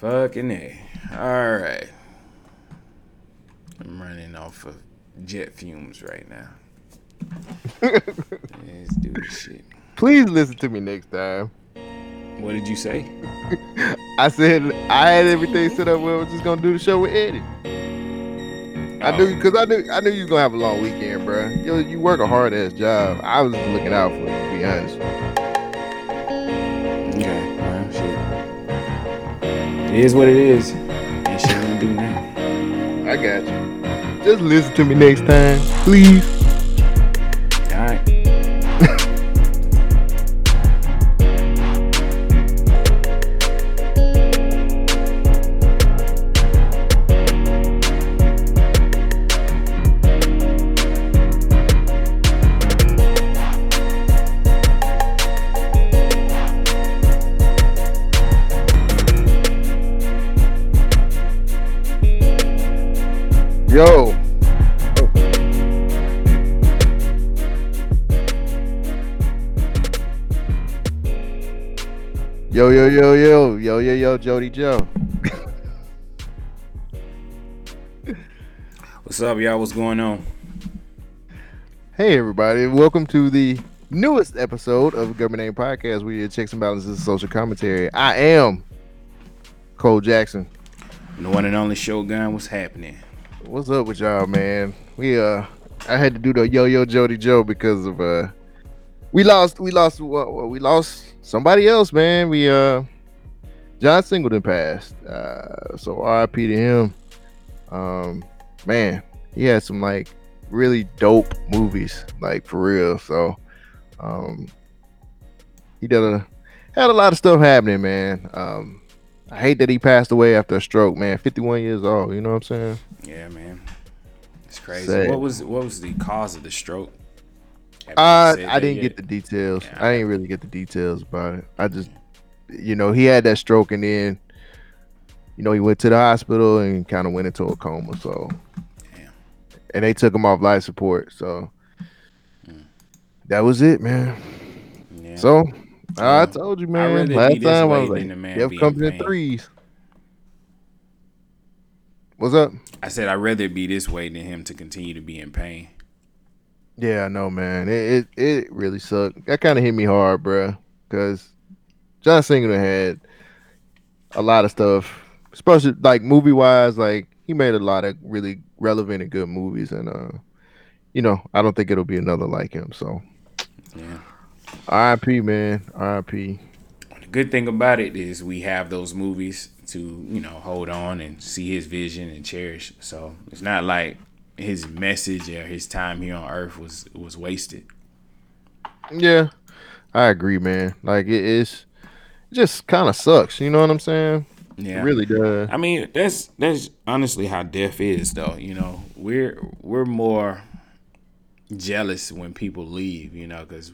Fucking A. All right. I'm running off of jet fumes right now. Let's do this shit. Please listen to me next time. What did you say? I said I had everything set up where I was just gonna do the show with Eddie. I Oh. knew because I knew I knew you was gonna have a long weekend, bro. You you work a hard ass job. I was looking out for you, to be honest. Is what it is. Ain't shit we can do now. I got you. Just listen to me next time, please. Yo, yo, yo, yo, yo, Jody Joe. What's up, y'all? What's going on? Hey, everybody. Welcome to the newest episode of Government Name Podcast. We are checks and balances and social commentary. I am Cole Jackson. The one and only Shogun. What's happening? What's up with y'all, man? We uh, I had to do the Yo Yo Jody Joe because of uh, we lost, we lost, well, we lost somebody else, man. We uh, John Singleton passed, uh, so RIP to him. Um, man, he had some like really dope movies, like for real. So, um, he did a had a lot of stuff happening, man. Um, I hate that he passed away after a stroke, man. 51 years old. You know what I'm saying? Yeah, man. It's crazy. Sad. What was what was the cause of the stroke? Uh, I didn't yet? get the details. Yeah, I didn't really get the details about it. I just, you know, he had that stroke and then, you know, he went to the hospital and kind of went into a coma. So, Damn. and they took him off life support. So, Mm. that was it, man. Yeah. So, I told you, man. Last time I was like, the man death be comes in threes. What's up? I said I'd rather be this way than him to continue to be in pain. Yeah, I know, man. It it, it really sucked. That kind of hit me hard, bruh. Cause John Singleton had a lot of stuff, especially like movie wise. Like he made a lot of really relevant and good movies, and uh, you know, I don't think it'll be another like him. So, Yeah. R.I.P. Man, R.I.P. The good thing about it is we have those movies to, you know, hold on and see his vision and cherish. So it's not like his message or his time here on earth was was wasted. Yeah, I agree, man. Like it is, it just kind of sucks. You know what I'm saying? Yeah. It really does. I mean, that's that's honestly how death is, though. You know, we're we're more jealous when people leave. You know, because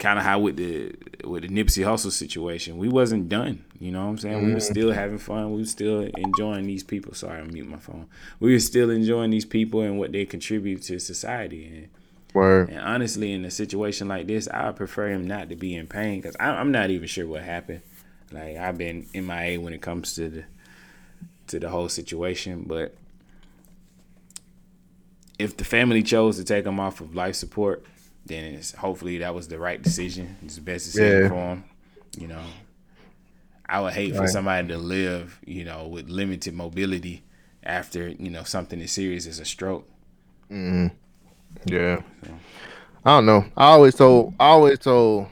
kind of how with the with the Nipsey Hussle situation, we wasn't done. You know what I'm saying? We were mm. still having fun. We were still enjoying these people. Sorry, I mute my phone. We were still enjoying these people and what they contribute to society. And, Word. and honestly, in a situation like this, I prefer him not to be in pain because I'm not even sure what happened. Like I've been MIA when it comes to the to the whole situation, but if the family chose to take him off of life support, then it's hopefully that was the right decision. It's the best decision Yeah. for him. You know, I would hate for somebody to live, you know, with limited mobility after you know something as serious as a stroke. Yeah. I don't know. I always told I always told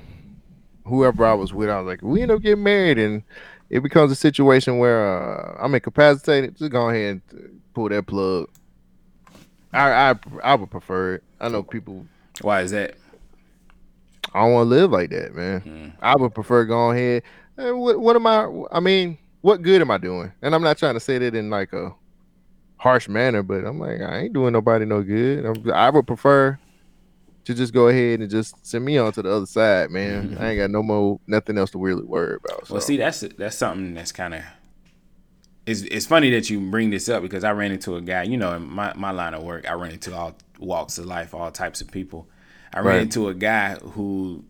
whoever I was with, I was like, we end up getting married and it becomes a situation where uh, I'm incapacitated, just go ahead and pull that plug. I I I would prefer it. I know people Why is that? I don't want to live like that, man. Mm. I would prefer going ahead. eh, what what am I I mean, what good am I doing? And I'm not trying to say that in like a harsh manner, but I'm like, I ain't doing nobody no good. I'm, I would prefer to just go ahead and just send me on to the other side, man. I ain't got no more nothing else to really worry about. So. Well, see, that's that's something that's kind of. It's, it's funny that you bring this up because I ran into a guy, you know, in my, my line of work, I ran into all walks of life, all types of people. I ran Right. into a guy who,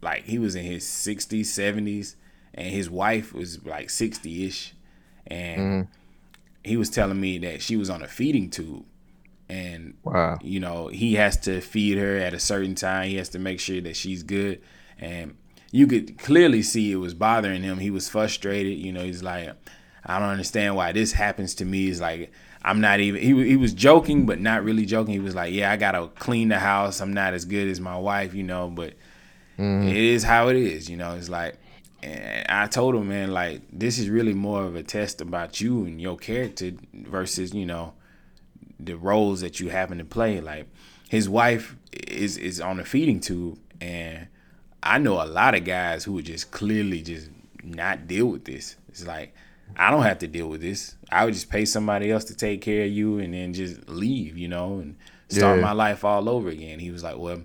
like, he was in his 60s, 70s, and his wife was like sixty ish, and Mhm. he was telling me that she was on a feeding tube, and Wow. you know he has to feed her at a certain time. He has to make sure that she's good, and you could clearly see it was bothering him. He was frustrated. You know, he's like, I don't understand why this happens to me. It's like I'm not even. He he was joking, but not really joking. He was like, Yeah, I gotta clean the house. I'm not as good as my wife, you know, but mm-hmm. it is how it is. You know, it's like. And I told him, man, like this is really more of a test about you and your character versus, you know, the roles that you happen to play. Like his wife is is on a feeding tube, and I know a lot of guys who would just clearly just not deal with this. It's like I don't have to deal with this. I would just pay somebody else to take care of you and then just leave, you know, and start Yeah. my life all over again. He was like, "Well,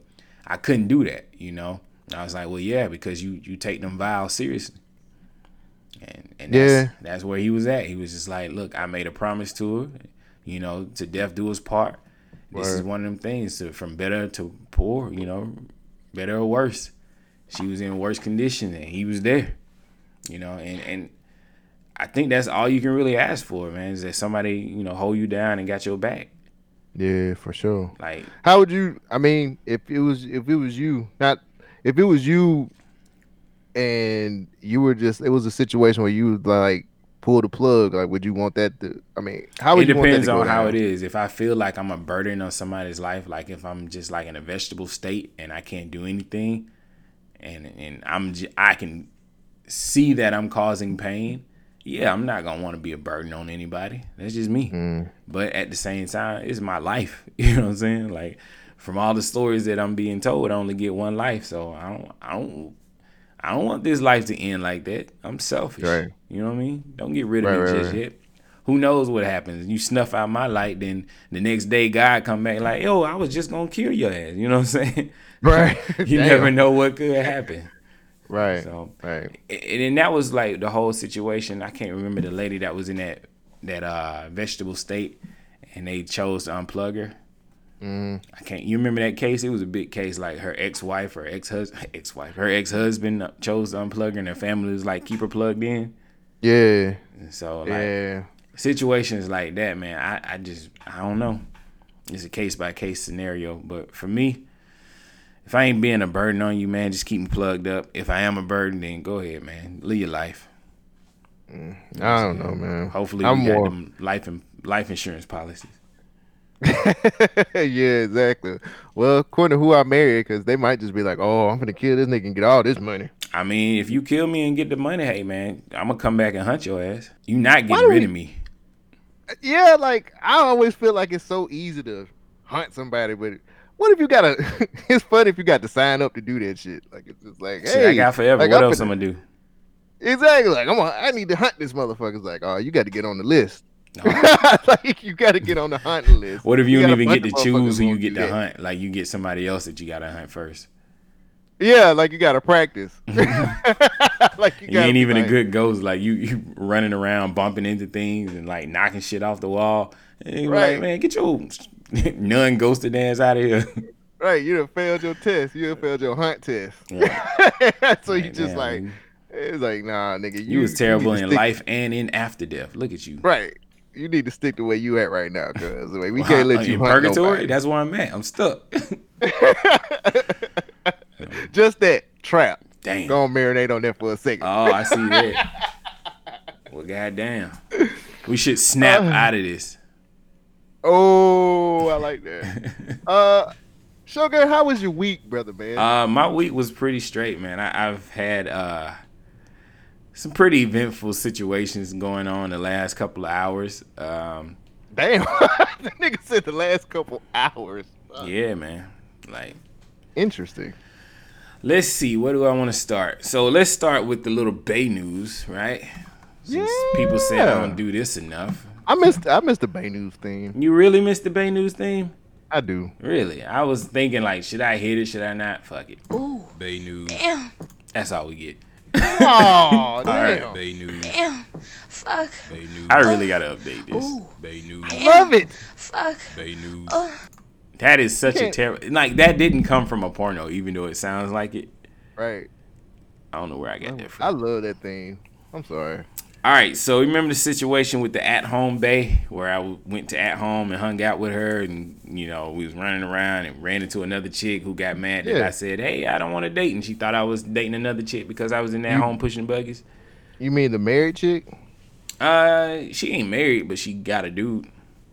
I couldn't do that," you know. And I was like, "Well, yeah, because you you take them vows seriously." And and that's, Yeah. that's where he was at. He was just like, "Look, I made a promise to her, you know, to death do his part. This is one of them things to, from better to poor, you know, better or worse. She was in worse condition and he was there, you know, and and I think that's all you can really ask for, man, is that somebody you know hold you down and got your back. Yeah, for sure. Like How would you? I mean, if it was if it was you, not if it was you, and you were just it was a situation where you would like pull the plug. Like, would you want that to? I mean, how would it you want that depends to go on how down? it is. If I feel like I'm a burden on somebody's life, like if I'm just like in a vegetable state and I can't do anything, and and I'm j- I can see that I'm causing pain. Yeah, I'm not gonna want to be a burden on anybody. That's just me. Mm. But at the same time, it's my life. You know what I'm saying? Like from all the stories that I'm being told, I only get one life, so I don't I don't I don't want this life to end like that. I'm selfish. Right. You know what I mean? Don't get rid of Right, me right, just right. yet. Who knows what happens? You snuff out my light, then the next day God come back like, yo, I was just gonna kill your ass. You know what I'm saying? Right. you Damn. never know what could happen. Right. So Right. and, that was like the whole situation. I can't remember the lady that was in that that uh vegetable state and they chose to unplug her. Mm. I can't. You remember that case? It was a big case. Like her ex-wife or ex-husband, ex-wife, her ex-husband chose to unplug her, and her family was like, keep her plugged in. Yeah. And so like Yeah. situations like that, man, I, I just I don't know. It's a case by case scenario. But for me, if I ain't being a burden on you, man, just keep me plugged up. If I am a burden, then go ahead, man. Live your life. Mm, I don't know, man. Hopefully I'm we got more- them life and life insurance policies. yeah, exactly. Well, according to who I married, because they might just be like, "Oh, I'm gonna kill this nigga and get all this money." I mean, if you kill me and get the money, hey man, I'm gonna come back and hunt your ass. You not getting rid we- of me. Yeah, like I always feel like it's so easy to hunt somebody, but what if you gotta? it's funny if you got to sign up to do that shit. Like it's just like, Shit, hey, I got forever. like, what I'm else I'm gonna do? Exactly. Like I'm. On, I need to hunt this motherfucker. It's like, oh, you got to get on the list. No. like you got to get on the hunting list. What if you, don't even get to choose motherfuckers who you get to that. hunt? Like you get somebody else that you gotta hunt first. Yeah, like you got to practice. like you, You ain't even like, a good ghost. Like you, you running around bumping into things and like knocking shit off the wall. And Right. like, man, get your non ghosted ass out of here. Right, you done failed your test. You failed your hunt test. so you just damn, like, it's like, nah, nigga. you, was terrible to in life and in after death. Look at you. Right. You need to stick to where you at right now, cause we Wow, can't let uh, you in hunt purgatory. nobody. That's where I'm at. I'm stuck. Just that trap. Damn. Go on, marinate on that for a second. Oh, I see that. well, goddamn. We should snap uh, out of this. Oh, I like that. uh, Sugar, how was your week, brother, man? Uh, my week was pretty straight, man. I, I've had uh, some pretty eventful situations going on the last couple of hours. Um, Damn, the nigga said the last couple hours. Uh, yeah, man. Like, Interesting. let's see. Where do I want to start? So let's start with the little Bay news, right? Since people say I don't do this enough. I missed I missed the Bay News theme. You really missed the Bay news theme? I do. Really? I was thinking like, should I hit it? Should I not? Fuck it. Ooh, Bay news. damn, That's all we get. Oh, damn. Alright, Bay news. damn, fuck, Bay news. I really gotta update this. Ooh. Bay news. Love it. fuck. Bay news. Uh. That is such a terrible. Like that didn't come from a porno, even though it sounds like it. Right. I don't know where I got that from. I love that thing. I'm sorry. All right, so remember the situation with the at home bay where I went to at home and hung out with her, and you know we was running around and ran into another chick who got mad that Yeah. I said, "Hey, I don't want to date," and she thought I was dating another chick because I was in at home pushing buggies. You mean the married chick? Uh, she ain't married, but she got a dude.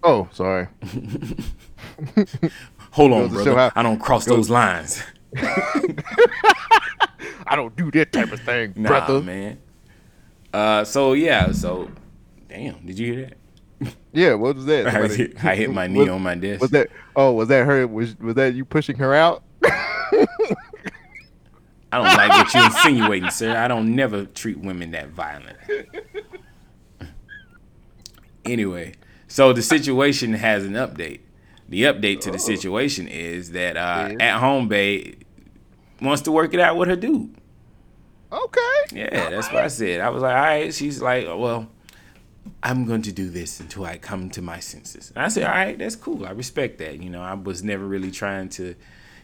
Oh, sorry. Hold on, brother. how- I don't cross those lines. I don't do that type of thing, Nah, brother. man. Uh, so yeah, so damn, did you hear that? Yeah, what was that? I hit, I hit my knee was, on my desk. Was that? Oh, was that her? Was was that you pushing her out? I don't like what you're insinuating, sir. I don't never treat women that violent. Anyway, so the situation has an update. The update to the situation is that uh, Is? at home bae wants to work it out with her dude. Okay. Yeah, that's what I said. I was like, all right. She's like, well, I'm going to do this until I come to my senses. And I said, all right, that's cool. I respect that. You know, I was never really trying to,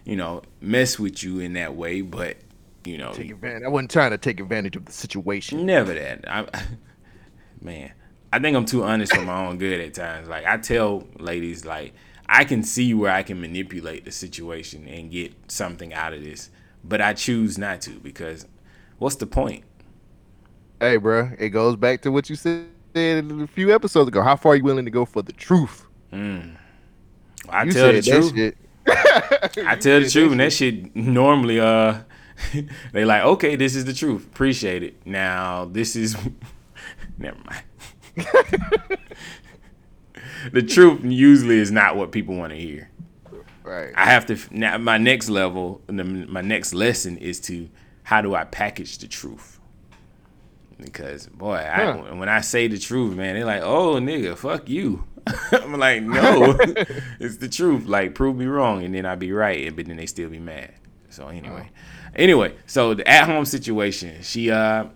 you know, mess with you in that way, but you know, Take advantage. I wasn't trying to take advantage of the situation. Never that. I, man, I think I'm too honest for my own good at times. Like I tell ladies, like I can see where I can manipulate the situation and get something out of this, but I choose not to because what's the point? Hey, bro, it goes back to what you said a few episodes ago. How far are you willing to go for the truth? I You tell the truth. I tell the truth, and that shit normally uh they like, okay, this is the truth. Appreciate it. Now this is never mind. the truth usually is not what people want to hear. Right. I have to now. My next level, my next lesson is to how do I package the truth? Because boy, I, when I say the truth, man, they're like, "Oh, nigga, fuck you." I'm like, "No, it's the truth. Like, prove me wrong, and then I be right, but then they still be mad." So anyway, anyway, so the at home situation, she uh,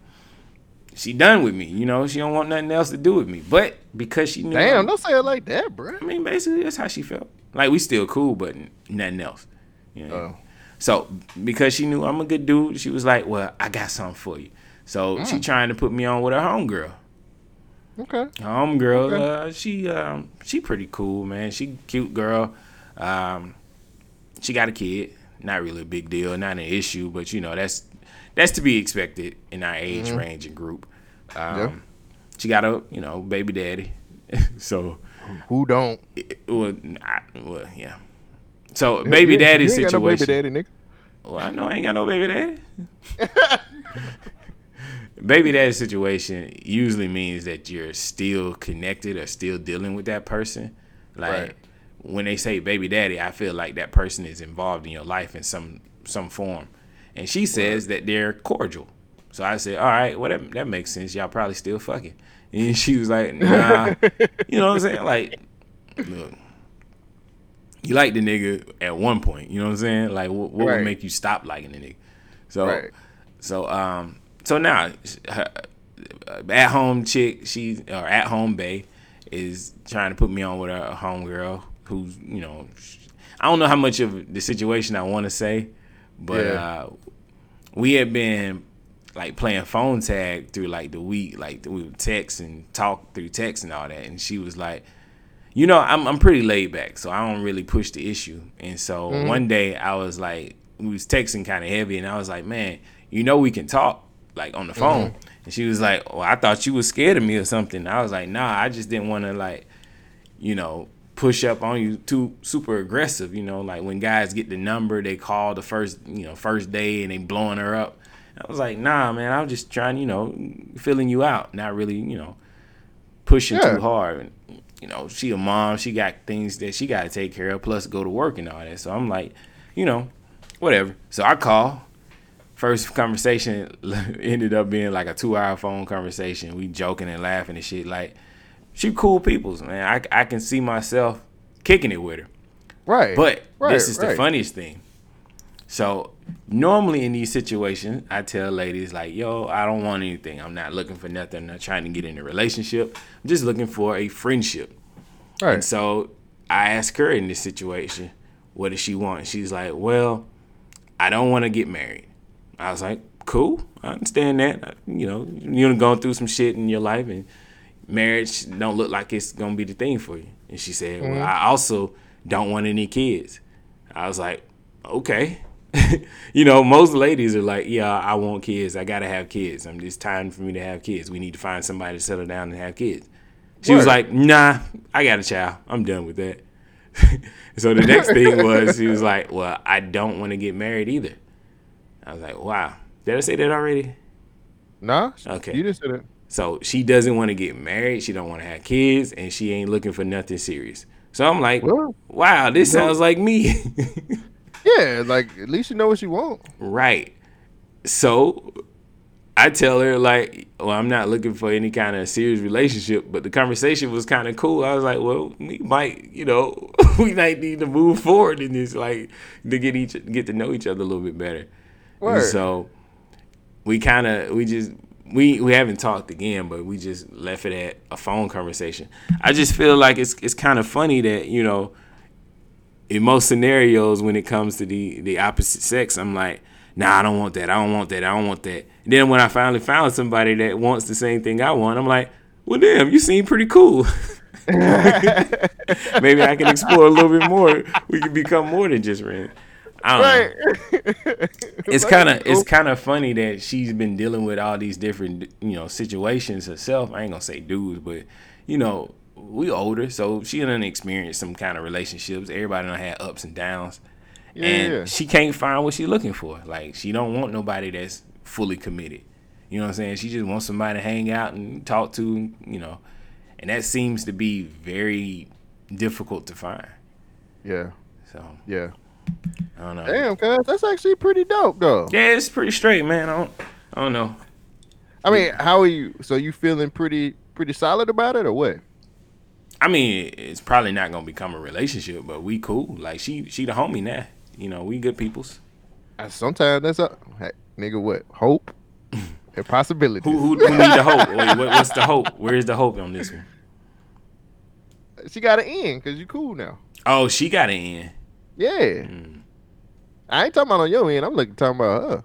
she done with me. You know, she don't want nothing else to do with me. But because she knew, Damn, I'm- don't say it like that, bro. I mean, basically, that's how she felt. Like we still cool, but nothing else. You know? Oh. So because she knew I'm a good dude, she was like, "Well, I got something for you." So Mm. she trying to put me on with her homegirl. Okay. Homegirl, Okay. uh, she um, she pretty cool, man. She cute girl. Um, she got a kid. Not really a big deal, not an issue, but you know that's that's to be expected in our age range and group. Um, Mm-hmm. Yeah. She got a you know baby daddy, so Who don't? it, well, I, well, yeah. So baby daddy You ain't got no situation. baby daddy, nigga. Well, I know I ain't got no baby daddy. baby daddy situation usually means that you're still connected or still dealing with that person. Like Right. when they say baby daddy, I feel like that person is involved in your life in some some form. And she says that they're cordial. So I said, all right, well that, that makes sense. Y'all probably still fucking. And she was like, nah. you know what I'm saying? Like, look, you like the nigga at one point. You know what I'm saying? Like, what, what Right. would make you stop liking the nigga? So, Right. so um, so now, her, at home chick, she or at home bay, is trying to put me on with her homegirl who's you know, I don't know how much of the situation I want to say, but Yeah. uh, we had been like playing phone tag through like the week, like we would text and talk through text and all that, and she was like, you know, I'm I'm pretty laid back, so I don't really push the issue. And so mm-hmm. one day I was like, we was texting kind of heavy, and I was like, man, you know, we can talk like on the mm-hmm. phone. And she was like, well, I thought you was scared of me or something. I was like, nah, I just didn't want to like, you know, push up on you too super aggressive. You know, like when guys get the number, they call the first, you know, first day and they blowing her up. I was like, nah, man, I'm just trying, you know, filling you out, not really, you know, pushing Yeah. too hard. You know, she a mom, she got things that she got to take care of, plus go to work and all that. So I'm like, you know, whatever. So I call. First conversation ended up being like a two hour phone conversation. We joking and laughing and shit. Like, she cool peoples, man. I, I can see myself kicking it with her. Right. But right, this is the funniest thing. So normally in these situations, I tell ladies like, "Yo, I don't want anything. I'm not looking for nothing. I'm not trying to get in a relationship. I'm just looking for a friendship." Right. And so I ask her in this situation, "What does she want?" She's like, "Well, I don't want to get married." I was like, cool. I understand that. You know, you're going through some shit in your life, and marriage don't look like it's gonna be the thing for you. And she said, well, mm-hmm. I also don't want any kids. I was like, okay. you know, most ladies are like, yeah, I want kids. I gotta have kids. I'm just time for me to have kids. We need to find somebody to settle down and have kids. She was like, nah, I got a child. I'm done with that. so the next thing was, she was like, well, I don't want to get married either. I was like, wow. Did I say that already? Nah. Okay. You didn't say that. So she doesn't want to get married. She don't want to have kids, and she ain't looking for nothing serious. So I'm like, Well, wow, this sounds like me. Yeah, like at least you know what you want. right. So I tell her like, well, I'm not looking for any kind of serious relationship, but the conversation was kind of cool. I was like, well, we might, you know, we might need to move forward in this, like, to get each get to know each other a little bit better. And Word. so we kind of we just we we haven't talked again, but we just left it at a phone conversation. I just feel like it's it's kind of funny that you know, in most scenarios when it comes to the the opposite sex, I'm like, nah, I don't want that. I don't want that. I don't want that. And then when I finally found somebody that wants the same thing I want, I'm like, well, damn, you seem pretty cool. Maybe I can explore a little bit more. We can become more than just friends. I Right. it's kind of it's kind of funny that she's been dealing with all these different you know situations herself. I ain't gonna say dudes, but you know we older, so she done experienced some kind of relationships. Everybody done had ups and downs, Yeah, and yeah. she can't find what she's looking for. Like she don't want nobody that's fully committed. You know what I'm saying? She just wants somebody to hang out and talk to. You know, and that seems to be very difficult to find. Yeah. So Yeah. I don't know. Damn, cuz that's actually pretty dope though. Yeah, it's pretty straight, man. I don't, I don't know. I mean, how are you? So you feeling pretty pretty solid about it or what? I mean, it's probably not gonna become a relationship, but we cool. Like she, she the homie now. You know, we good peoples. Sometimes that's a hey, nigga. What hope and possibility. Who, who, who need the hope? Wait, what, what's the hope? Where's the hope on this one? She got an end because you cool now. Oh, she got an in. Yeah. Mm. I ain't talking about on your end. I'm looking talking about her.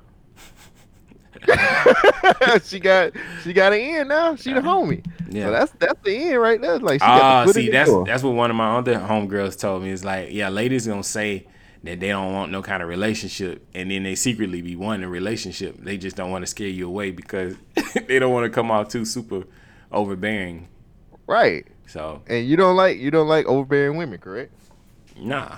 she got she got an end now. She the homie. Yeah. So that's that's the end right there. Like she got ah, the see, that's door. that's what one of my other homegirls told me. It's like, yeah, ladies gonna say that they don't want no kind of relationship, and then they secretly be wanting a relationship. They just don't want to scare you away because they don't want to come off too super overbearing. right. So And you don't like you don't like overbearing women, correct? nah,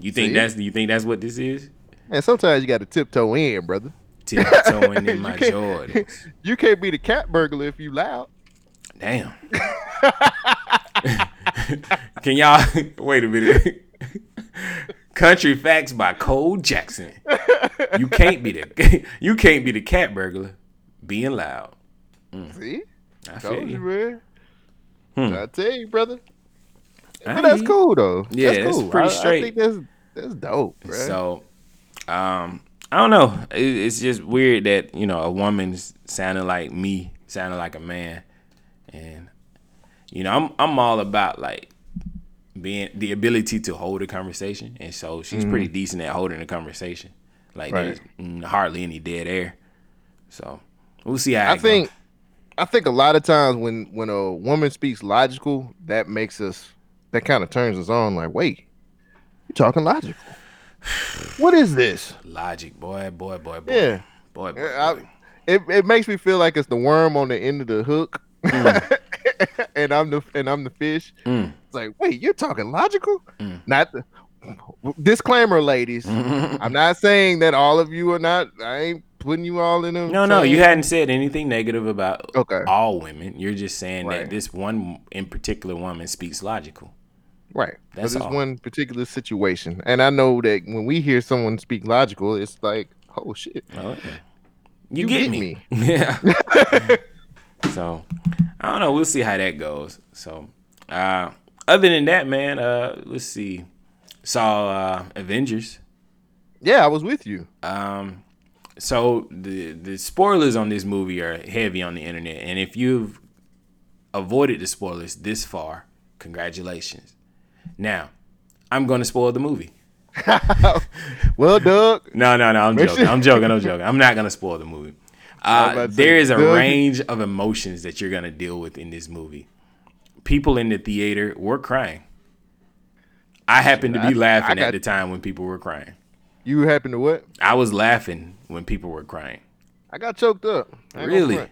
you think See? that's you think that's what this is? And sometimes you got to tiptoe in, brother. Tiptoeing in You my can't- Jordans. You can't be the cat burglar if you loud. Damn. Can y'all wait a minute? Country Facts by Cole Jackson. You can't be the you can't be the cat burglar being loud. See? I Told you, man. Hmm. I tell you, brother. I But that's cool though. Yeah, that's, that's cool. pretty I- straight. I, think that's that's dope, bro. So, um, I don't know. It's just weird that you know a woman sounding like me, sounding like a man, and you know I'm I'm all about like being the ability to hold a conversation, and so she's pretty decent at holding a conversation. Like. Right. there's mm, hardly any dead air. So we'll see how I think go. I think a lot of times when when a woman speaks logical, that makes us that kind of turns us on. Like, wait, you're talking logical? What is this? logic, boy, boy, boy, boy, Yeah, boy, boy, I- boy. it it makes me feel like it's the worm on the end of the hook, and I'm the and I'm the fish. Mm. It's like, wait, you're talking logical? Mm. Not the disclaimer, ladies. I'm not saying that all of you are not. I ain't putting you all in them. No, no, you hadn't said anything negative about Okay. all women. You're just saying Right. that this one in particular woman speaks logical. Right. That's this one particular situation. And I know that when we hear someone speak logical, it's like, oh shit. Oh, yeah. You, You get, get me. me. Yeah. so I don't know. We'll see how that goes. So uh other than that, man, uh let's see. Saw uh Avengers. Yeah, I was with you. Um so the the spoilers on this movie are heavy on the internet. And if you've avoided the spoilers this far, congratulations. Now, I'm gonna spoil the movie. well, Doug. No, no, no. I'm joking. I'm joking. I'm joking. I'm not gonna spoil the movie. Uh, to there is a Doug- range of emotions that you're gonna deal with in this movie. People in the theater were crying. I happened to I- be laughing I got- at the time when people were crying. You happen to what? I was laughing when people were crying. I got choked up. I Really? front.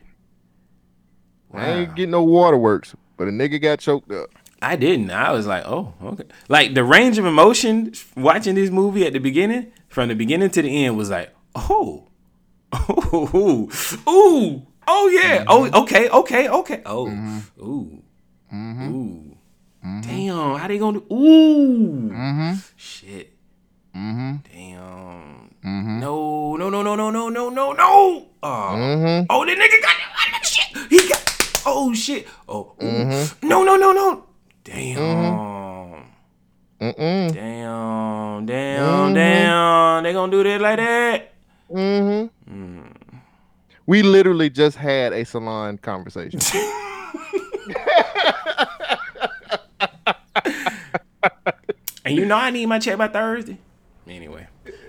I ain't getting no waterworks, but a nigga got choked up. I didn't. I was like, oh, okay. Like the range of emotion watching this movie at the beginning, from the beginning to the end, was like, oh, ooh, ooh, oh yeah, mm-hmm. oh okay, okay, okay, oh, mm-hmm. ooh, mm-hmm. ooh, damn, how they gonna do? Ooh, shit, damn, no, no, no, no, no, no, no, no, no. Oh, oh, the nigga got that shit. He got. Oh shit. Oh, no, no, no, no. Damn. Mm-mm. Damn, damn, damn. They gonna do that like that? Mm-hmm. We literally just had a salon conversation. And you know I need my check by Thursday. Anyway,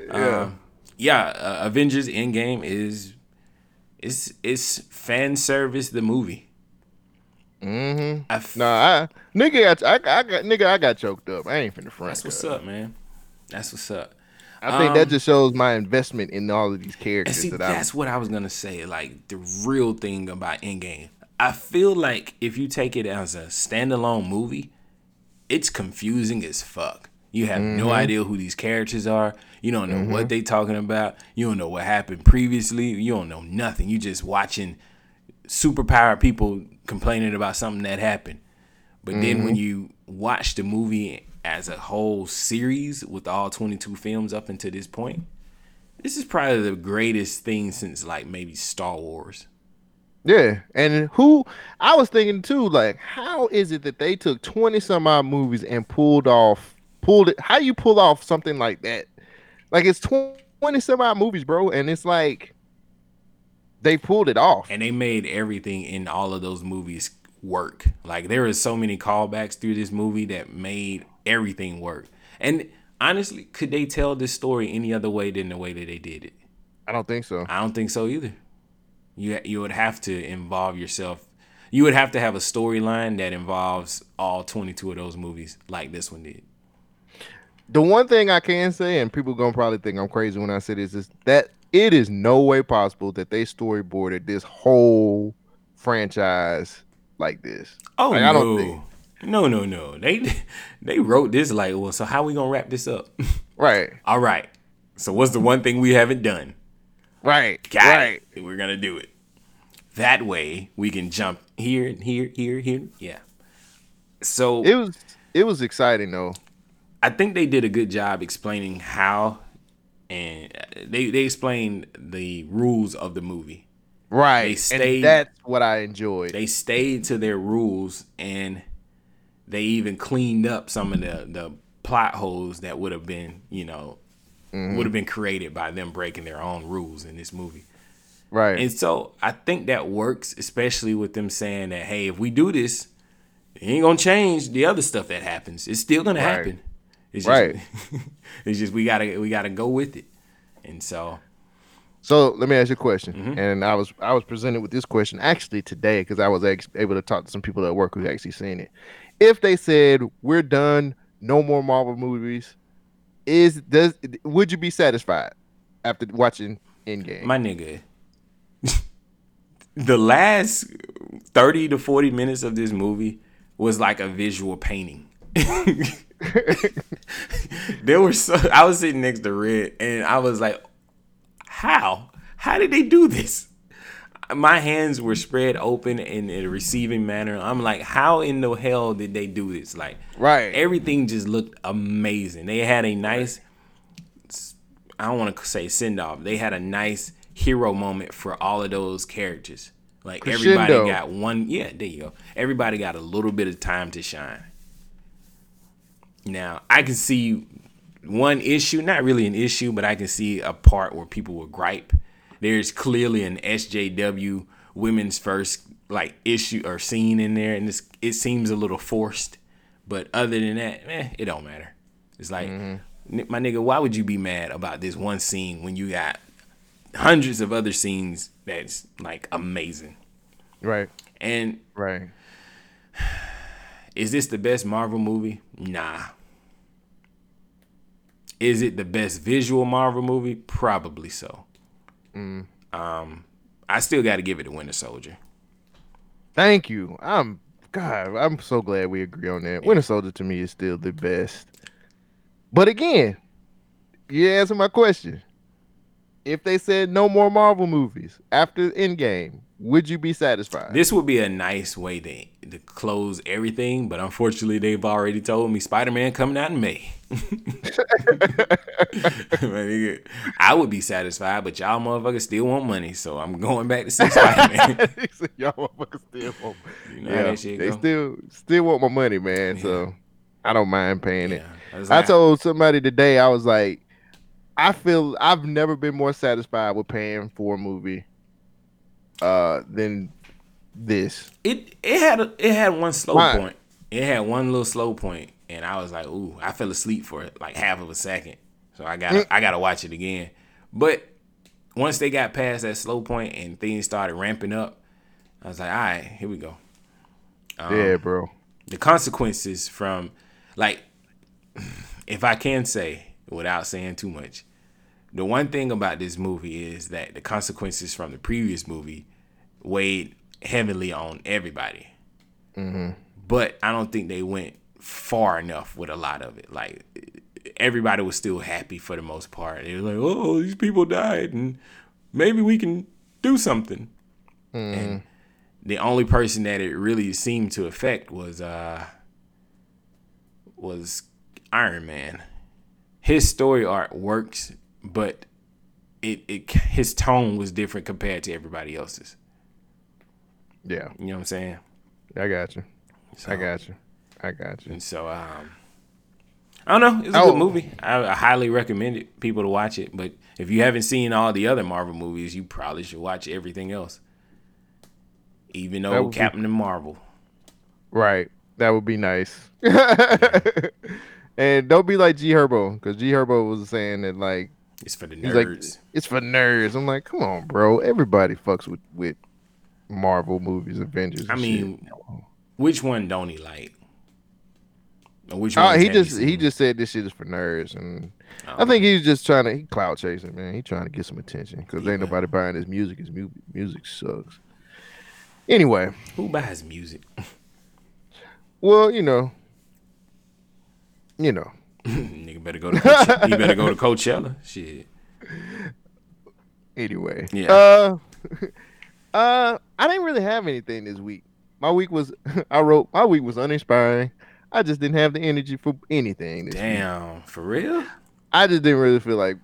Yeah. um, yeah. Uh, Avengers Endgame is it's it's fan service the movie. Mm-hmm. I f- Nah, I nigga got I, I got nigga I got choked up. I ain't finna front. that's what's up, man. That's what's up. I think that Um, just shows my investment in all of these characters see, that I that's what I was gonna say. Like the real thing about Endgame, I feel like if you take it as a standalone movie, it's confusing as fuck. You have Mm-hmm. no idea who these characters are. You don't know what they talking about. You don't know what happened previously. You don't know nothing. You just watching superpowered people complaining about something that happened. But then Mm-hmm. when you watch the movie as a whole series with all 22 films up until this point, this is probably the greatest thing since like maybe Star Wars. Yeah, and who I was thinking too, like, how is it that they took twenty some odd movies and pulled off, pulled it? How you pull off something like that? Like it's twenty some odd movies, bro, and it's like they pulled it off. And they made everything in all of those movies work. Like there is so many callbacks through this movie that made everything work. And honestly, could they tell this story any other way than the way that they did it? I don't think so. I don't think so either. You you would have to involve yourself. You would have to have a storyline that involves all 22 of those movies like this one did. The one thing I can say, and people gonna probably think I'm crazy when I say this, is that it is no way possible that they storyboarded this whole franchise like this. Oh Like, no. I don't think- No, no, no. They they wrote this like, well, so how we going to wrap this up? Right, all right. So what's the one thing we haven't done? right, Got right. it. We're gonna do it. That way we can jump here, and here, here, here. Yeah. So It was it was exciting though. I think they did a good job explaining how, and they they explained the rules of the movie. Right. stayed- and that's what I enjoyed. They stayed to their rules, and they even cleaned up some of the the plot holes that would have been, you know, would have mm-hmm. been created by them breaking their own rules in this movie. right. And so I think that works, especially with them saying that, hey, if we do this, it ain't gonna change the other stuff that happens. It's still gonna Right. happen. It's just, Right. it's just we gotta we gotta go with it. And so so let me ask you a question. Mm-hmm. And I was I was presented with this question actually today because I was ex- able to talk to some people at work who actually seen it. If they said we're done, no more Marvel movies, is does would you be satisfied after watching Endgame? my nigga, the last thirty to forty minutes of this movie was like a visual painting. there were so I was sitting next to Red and I was like, how? How did they do this? My hands were spread open in a receiving manner. I'm like, how in the hell did they do this? Like, Right. Everything just looked amazing. They had a nice, I don't want to say send off. They had a nice hero moment for all of those characters. Like everybody got one. Yeah, there you go. Everybody got a little bit of time to shine. Now I can see one issue, not really an issue, but I can see a part where people will gripe. There's clearly an SJW women's first like issue or scene in there, and this it seems a little forced. But other than that, eh, it don't matter. It's like my nigga, why would you be mad about this one scene when you got hundreds of other scenes that's like amazing? Right. And Right. is this the best Marvel movie? Nah. Is it the best visual Marvel movie? Probably so. Um, I still got to give it to Winter Soldier. Thank you. I'm God. I'm so glad we agree on that. Winter Soldier to me is still the best. But again, you answer my question. If they said no more Marvel movies after Endgame, would you be satisfied? This would be a nice way to to close everything, but unfortunately, they've already told me Spider Man coming out in May. I would be satisfied, but y'all motherfuckers still want money, so I'm going back to see Spider Man. Y'all motherfuckers still want. You know shit they go. still still want my money, man. So I don't mind paying it. Yeah, I was I told somebody today, I was like, I feel I've never been more satisfied with paying for a movie uh than this. it it had a, it had one slow Why? point. It had one little slow point, and I was like, "Ooh!" I fell asleep for like half of a second, so I got Mm. I got to watch it again. But once they got past that slow point and things started ramping up, I was like, "All right, here we go." Um, yeah, bro. the consequences from like if I can say without saying too much, the one thing about this movie is that the consequences from the previous movie weighed heavily on everybody. But I don't think they went far enough with a lot of it. Like everybody was still happy for the most part. It was like, oh, these people died, and maybe we can do something. And the only person that it really seemed to affect was uh was Iron Man. His story arc works, but it, it his tone was different compared to everybody else's. Yeah, You know what I'm saying? I got you. So, I got you. I got you. And so um I don't know. It's a Oh. good movie. I, I highly recommend it people to watch it. But if you haven't seen all the other Marvel movies, you probably should watch everything else. Even though would be- Captain Marvel. Right. That would be nice. and don't be like G Herbo, because G Herbo was saying that like It's for the he's like nerds. it's for nerds. I'm like, come on, bro. Everybody fucks with with Marvel movies, Avengers. I mean, which one don't he like? Or which shit. Uh, he just he just said this shit is for nerds, and I Oh, think he's just trying to he cloud chasing, man. He trying to get some attention because ain't nobody buying his music. His mu- music sucks. Anyway, who buys music? well, you know, you know, Nigga better go to Coachella. you better go to Coachella. Shit. anyway. Yeah. Uh, uh, I didn't really have anything this week. My week was I wrote my week was uninspiring. I just didn't have the energy for anything. This week. Damn, for real? I just didn't really feel like.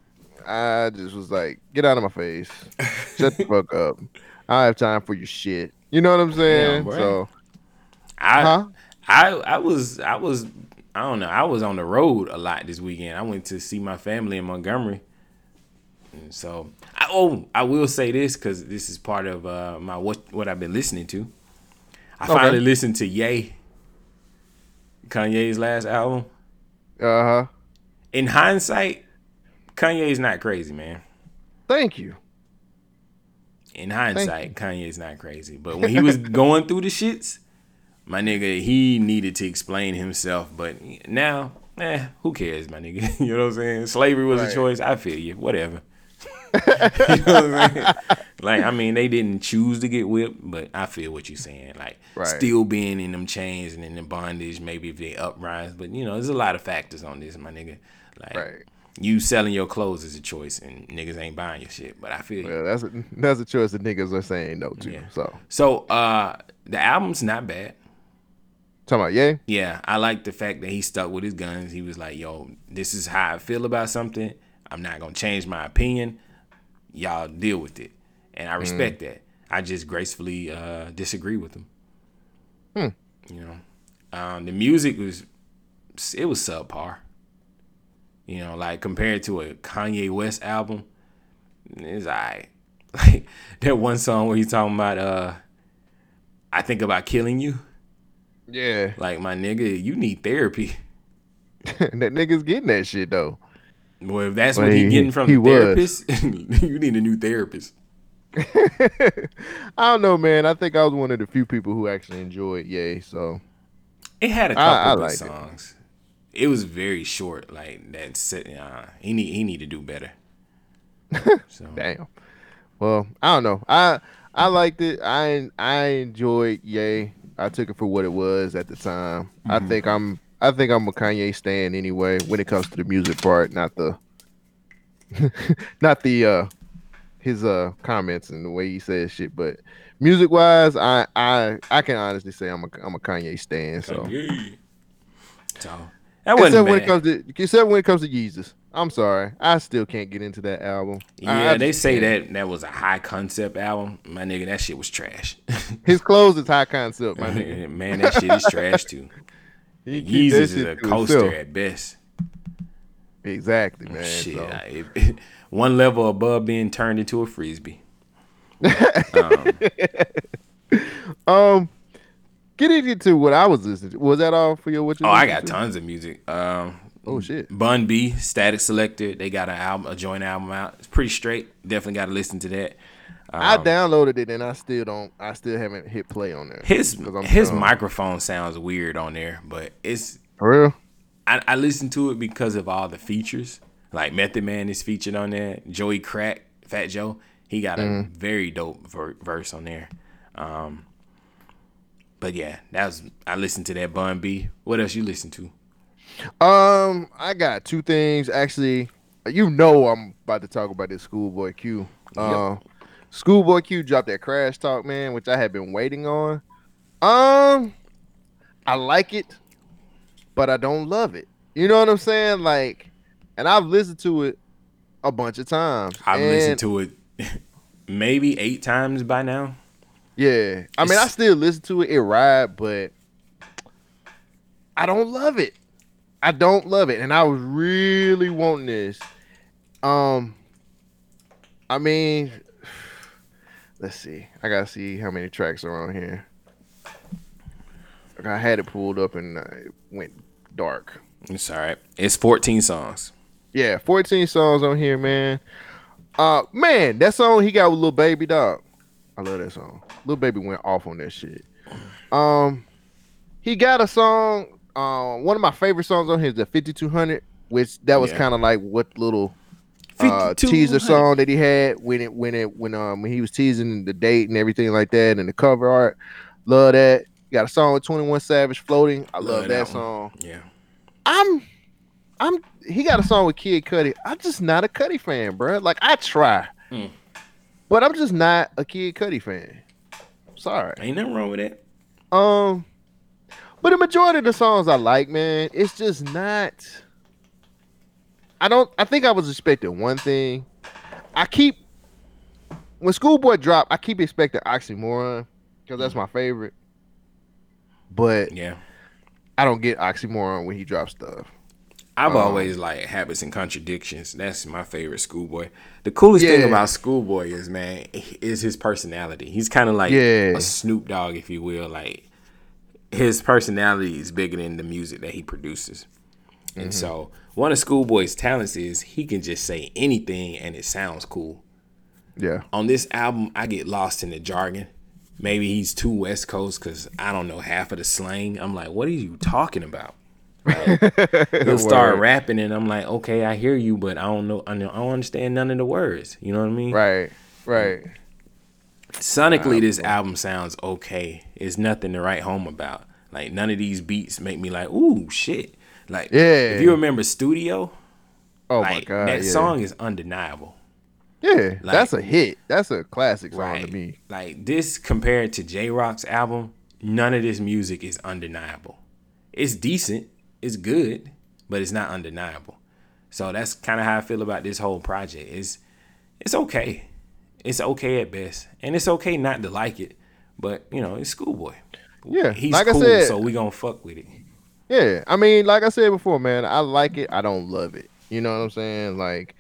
I just was like, get out of my face, shut the fuck up. I have time for your shit. You know what I'm saying? bruh. so, I huh? I I was I was I don't know. I was on the road a lot this weekend. I went to see my family in Montgomery. And so I, oh, I will say this because this is part of uh, my what what I've been listening to. I Okay. finally listened to Ye, Kanye's last album. Uh huh. In hindsight, Kanye's not crazy, man. Thank you. In hindsight, Kanye's not crazy. But when he was going through the shits, my nigga, he needed to explain himself. But now, eh, who cares, my nigga? you know what I'm saying? Slavery was Right. a choice. I feel you. Whatever. you know what I'm saying? Like, I mean, they didn't choose to get whipped, but I feel what you're saying. Like, Right. still being in them chains and in the bondage, maybe if they uprise. But, you know, there's a lot of factors on this, my nigga. Like, Right. you selling your clothes is a choice, and niggas ain't buying your shit. But I feel you. Well, that's a, that's a choice that niggas are saying no to. Yeah. So, So uh the album's not bad. Talking about yeah. Yeah, I like the fact that he stuck with his guns. He was like, "Yo, this is how I feel about something. I'm not gonna change my opinion. Y'all deal with it." And I respect that. I just gracefully uh, disagree with him. You know, um, the music was it was subpar. You know, like compared to a Kanye West album, it's alright. Like that one song where he's talking about uh, I think about killing you. Yeah. Like my nigga, you need therapy. that niggas getting that shit though. Well, if that's Well, what he- he's getting from he the therapist, you need a new therapist. I don't know, man. I think I was one of the few people who actually enjoyed Ye. So It had a couple good liked it. songs. It. was very short. Like that. Set, uh, he need he need to do better. so damn. Well, I don't know. I I liked it. I I enjoyed Ye. I took it for what it was at the time. I Mm-hmm. think I'm I think I'm a Kanye stan anyway when it comes to the music part, not the not the uh his uh comments and the way he says shit, but music wise, I I I can honestly say I'm a I'm a Kanye stan. So Kanye. So that wasn't except when it comes to except when it comes to Jesus. I'm sorry, I still can't get into that album. Yeah, I they just say can't. that that was a high concept album. My nigga, that shit was trash. his clothes is high concept, my nigga. Man, that shit is trash too. Yeezus is a coaster himself. at best. Exactly, man. Shit, so. I- it- one level above being turned into a frisbee. Um, getting into what I was listening to. Was that all for your what you? Oh, I got to? tons of music. Um, Oh shit. Bun B, Statik Selektah, they got an album, a joint album out. It's pretty straight. Definitely got to listen to that. I Um, downloaded it and I still don't. I still haven't hit play on there. His his dumb. microphone sounds weird on there, but it's For real. I, I listen to it because of all the features. Like Method Man is featured on there. Joey Crack, Fat Joe, he got a Mm-hmm. very dope ver- verse on there. Um, but yeah, that was I listened to that Bun B. What else you listen to? Um, I got two things actually. You know, I'm about to talk about this Schoolboy Q. Uh, Schoolboy Q dropped that Crash Talk, man, which I had been waiting on. Um, I like it, but I don't love it. You know what I'm saying? Like, and I've listened to it a bunch of times. I've and- listened to it maybe eight times by now. Yeah, I mean, I still listen to it. It ride, but I don't love it. I don't love it, and I was really wanting this. Um, I mean, let's see. I gotta see how many tracks are on here. I had it pulled up and it went dark. It's all right. It's 14 songs. Yeah, 14 songs on here, man. Uh, man, that song he got with Little Baby Dog. I love that song. Little Baby went off on that shit. Um, he got a song. Uh, one of my favorite songs on here is the 5200, which that was Yeah. kind of like what little uh, teaser song that he had when it when it when um when he was teasing the date and everything like that and the cover art. Love that. Got a song with 21 Savage floating. I love, Love that, that song. Yeah. I'm I'm he got a song with Kid Cudi. I'm just not a Cudi fan, bro. Like I try. Mm. But I'm just not a Kid Cudi fan. Sorry. Ain't nothing wrong with that. Um but the majority of the songs I like, man, it's just not I don't I think I was expecting one thing. I keep when Schoolboy drop, I keep expecting Oxymoron because that's my favorite. But Yeah. I don't get Oxymoron when he drops stuff. I've Um, always liked habits and contradictions. That's my favorite schoolboy. The coolest thing about schoolboy is man is his personality. He's kind of like Yeah. a Snoop Dogg, if you will. Like his personality is bigger than the music that he produces. And Mm-hmm. so one of Schoolboy's talents is he can just say anything and it sounds cool. Yeah. On this album, I get lost in the jargon. Maybe he's too West Coast because I don't know half of the slang. I'm like, what are you talking about? He'll start rapping, and I'm like, okay, I hear you, but I don't know, I don't understand none of the words. You know what I mean? Right. Right. Sonically, this album sounds okay. It's nothing to write home about. Like none of these beats make me like, ooh, shit. Like, Yeah. if you remember Studio, Oh like my god. that yeah. song is undeniable. Yeah, like- that's a hit. That's a classic song Right. to me. Like this compared to Jay Rock's album, none of this music is undeniable. It's decent, it's good, but it's not undeniable. So that's kind of how I feel about this whole project. It's it's okay. It's okay at best. And it's okay not to like it. But you know, it's schoolboy. Yeah, He's like I cool, said- so we gonna fuck with it. Yeah, I mean, like I said before, man, I like it. I don't love it. You know what I'm saying? Like,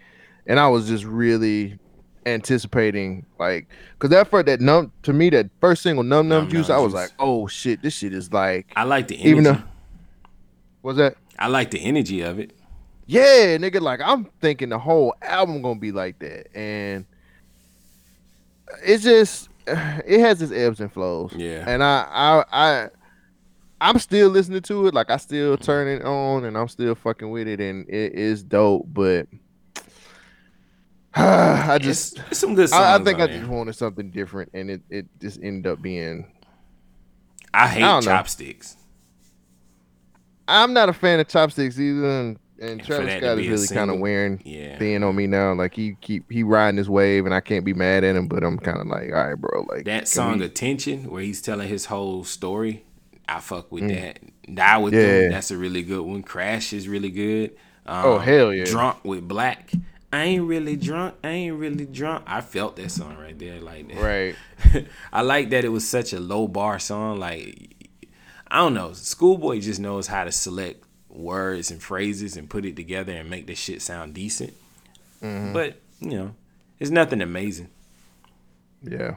and I was just really anticipating, like, cause that first that numb to me that first single, Numb Numb Numb Juice, Num I was Juice. like, oh shit, this shit is like, I like the energy. even though, was that? I like the energy of it. yeah, nigga, like I'm thinking the whole album gonna be like that, and it's just it has its ebbs and flows. Yeah. and I I I I'm still listening to it. Like I still mm-hmm. turn it on, and I'm still fucking with it, and it is dope. But I just It's, it's some good. I, I think I just wanted something different, and it it just ended up being. I hate know. chopsticks. I'm not a fan of chopsticks either, and, and Travis Scott is really kind of wearing Yeah. thin on me now. Like he keep he riding his wave, and I can't be mad at him, but I'm kind of like, all right, bro. Like That song we- Attention, where he's telling his whole story, I fuck with that. Die with Mm. Yeah. them, that's a really good one. Crash is really good. Um, Oh, hell yeah. Drunk with 6LACK. I ain't really drunk. I ain't really drunk. I felt that song right there, like that. right. I like that it was such a low bar song. Like I don't know, Schoolboy just knows how to select words and phrases and put it together and make the shit sound decent. Mm-hmm. But you know, it's nothing amazing. Yeah.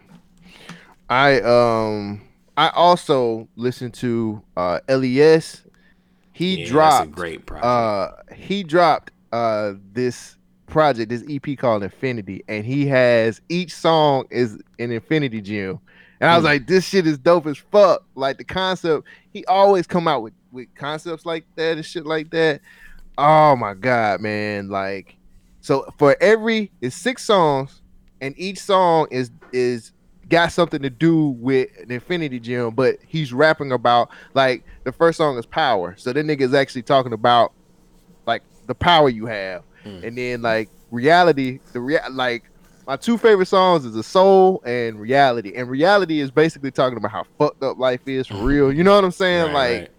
I um I also listened to uh Les. He Yeah, dropped great project. uh he dropped uh this project, this EP called Infinity, and he has each song is an Infinity gem. And I was Mm. like, this shit is dope as fuck. Like the concept, he always come out with with concepts like that and shit like that. Oh my god, man! Like, so for every it's six songs, and each song is is got something to do with an Infinity Gem, but he's rapping about like the first song is power. So that nigga's actually talking about like the power you have, Mm. and then like reality. The rea- like my two favorite songs is the soul and reality, and reality is basically talking about how fucked up life is for real. You know what I'm saying? Right, like right.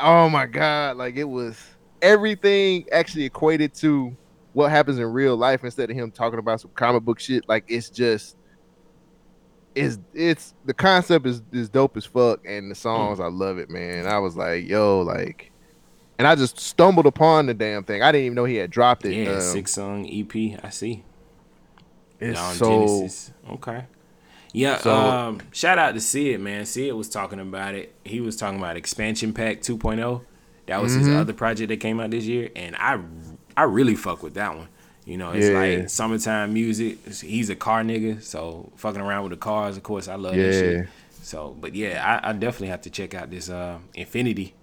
Oh my god like it was everything actually equated to what happens in real life instead of him talking about some comic book shit like it's just it's it's the concept is is dope as fuck and the songs i love it man i was like yo like and i just stumbled upon the damn thing i didn't even know he had dropped it Yeah, um, six song EP. I see. it's on so Genesis. Okay. Yeah, So- um, shout out to Sid, man. Sid was talking about it. He was talking about Expansion Pack 2.0. That was his Mhm. other project that came out this year, and I I really fuck with that one. You know, it's Yeah. like summertime music. He's a car nigga, so fucking around with the cars, of course, I love that shit. So, but yeah, I, I definitely have to check out this uh Infinity.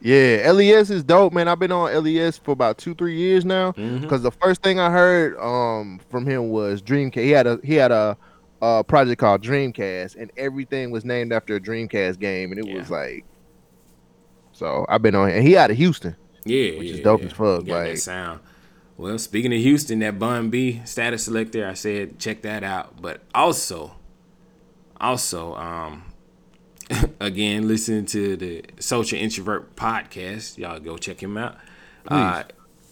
Yeah, LES is dope, man. I've been on LES for about two, three years now. Because the first thing I heard um from him was Dreamcast. He had a he had a, a project called Dreamcast, and everything was named after a Dreamcast game, and it was like. So I've been on, and he out of Houston. Yeah, Which is dope yeah. as fuck, got that sound. Well, speaking of Houston, that Bun B Statik Selektah, I said check that out. But also, also, um, again, listen to the Social Introvert podcast. Y'all go check him out. Uh,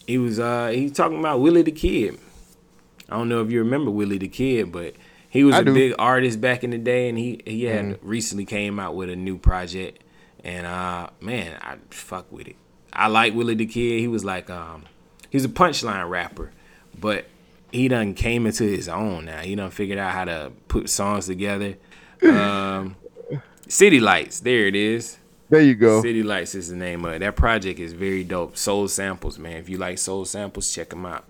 he was uh he was talking about Willie the Kid. I don't know if you remember Willie the Kid, but he was I a do. Big artist back in the day, and he he had recently came out with a new project. And uh, man, I fuck with it. I like Willie the Kid. He was like um, he's a punchline rapper, but he done came into his own now. He done figured out how to put songs together. Um, City Lights, there it is. There you go. City Lights is the name of it. That project is very dope. Soul Samples, man. If you like Soul Samples, check them out.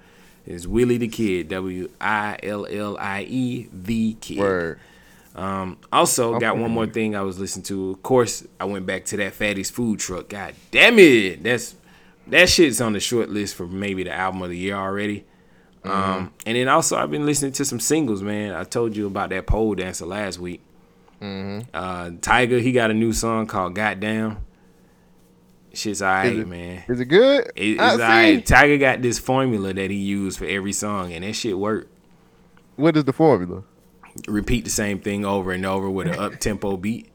It's Willie the Kid, W I L L I E the Kid. Word. Um, also, got one more thing I was listening to. Of course, I went back to that Fatty's food truck. God damn it, that's that shit's on the short list for maybe the album of the year already. Mm-hmm. Um, and then also I've been listening to some singles, man. I told you about that pole dancer last week. Mm-hmm. Uh, Tyga, he got a new song called "Goddamn." Shit's alright, it- man. Is it good? It, it's alright. Tyga got this formula that he used for every song, and that shit worked. What is the formula? repeat the same thing over and over with an up tempo beat.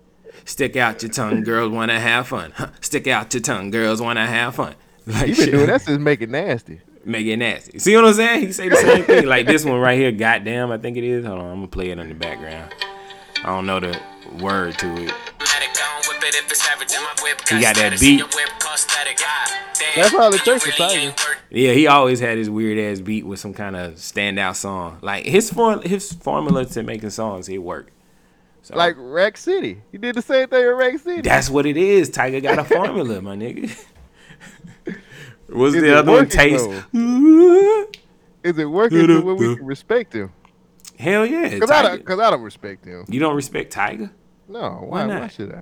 Stick out your tongue, girls wanna have fun. Huh. Stick out your tongue, girls wanna have fun. Like You been shit, doing that since Make It Nasty. make it nasty. See what I'm saying? He say the same thing. Like this one right here, goddamn, I think it is. Hold on, I'm gonna play it in the background. I don't know the word to it. He got that beat. That's probably it takes Tyga. Yeah, he always had his weird ass beat with some kind of standout song. Like his form, his formula to making songs, it worked. So, Like Rack City. He did the same thing with Rack City. That's what it is. Tyga got a formula, my nigga. What's Is the other one? Taste. Mm-hmm. Is it working to where we can respect him? Hell yeah. Because I, don't, I don't respect him. You don't respect Tyga? No. Why, why, why should I?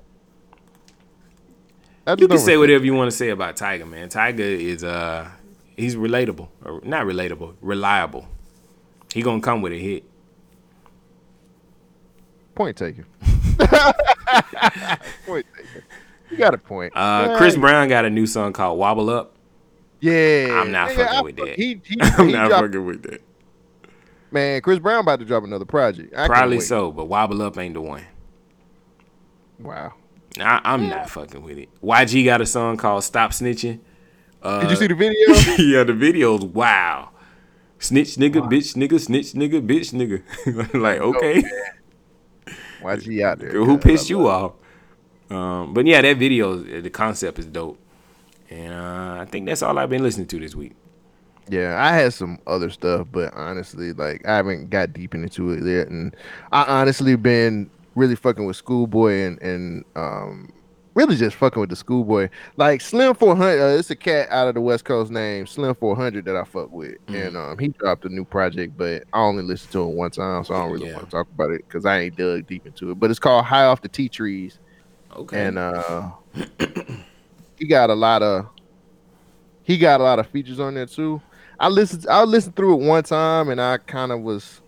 You can say whatever you want to say about Tyga, man. Tyga is uh he's relatable. Or not relatable, reliable. He gonna come with a hit. Point taken. point taken. You got a point. Uh, Chris Brown got a new song called "Wobble Up." Yeah, I'm not fucking I, with that. He, he, I'm he not dropped, fucking with that. Man, Chris Brown about to drop another project. I Probably so, but "Wobble Up" ain't the one. Wow. I, am yeah. not fucking with it. YG got a song called "Stop Snitching." Uh, Did you see the video? yeah, the video's wow. Snitch nigga, wow. bitch nigga, snitch nigga, bitch nigga. like okay. Oh, YG out there. Who pissed you off? Um, but yeah, that video, the concept is dope, and uh, I think that's all I've been listening to this week. Yeah, I had some other stuff, but honestly, like I haven't got deep into it yet, and I honestly been really fucking with Schoolboy and and um really just fucking with the Schoolboy. Like Slim 400, uh, it's a cat out of the West Coast named Slim 400 that I fuck with, mm. and um he dropped a new project, but I only listened to it one time, so I don't really yeah. want to talk about it because I ain't dug deep into it. But it's called High Off the Tea Trees Okay. And uh he got a lot of he got a lot of features on there too. I listened I listened through it one time and I kind of was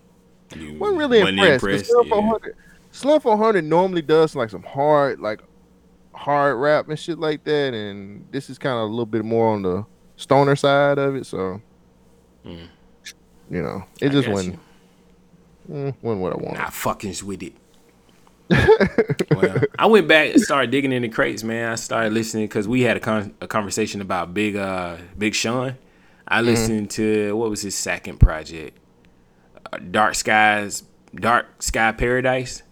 you wasn't really impressed. impressed yeah. 400, Slim 400 normally does like some hard like hard rap and shit like that and this is kind of a little bit more on the stoner side of it so mm. you know it I just wasn't mm, wasn't what I wanted. Not fucking with it well, I went back and started digging in the crates, man. I started listening because we had a, con- a conversation about Big uh Big Sean. I mm-hmm. listened mm-hmm. to what was his second project, uh, Dark Skies, Dark Sky Paradise.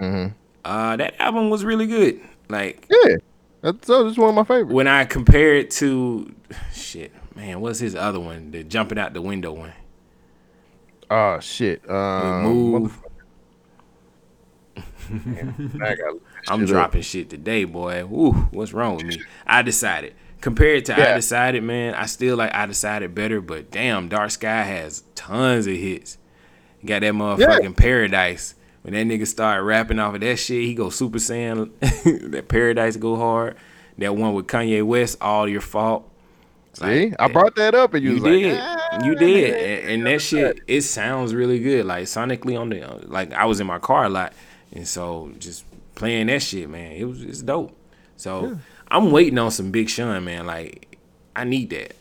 Mm-hmm. Uh, that album was really good. Like, yeah, that's, that's one of my favorites. When I compare it to, shit, man, what's his other one? The jumping out the window one. Oh shit! Um, move. I'm dropping up. shit today, boy. Ooh, what's wrong with me? I decided. Compared to yeah. I decided, man, I still like I decided better, but damn, Dark Sky has tons of hits. got that motherfucking yeah. Paradise. When that nigga start rapping off of that shit, he go Super Saiyan. that Paradise go hard. That one with Kanye West, All Your Fault. See, I brought that up, and you, you did, like, ah, you did, and, and that shit, it sounds really good. Like sonically on the, like I was in my car a lot, and so just playing that shit, man, it was it's dope. So yeah. I'm waiting on some Big Sean, man. Like I need that.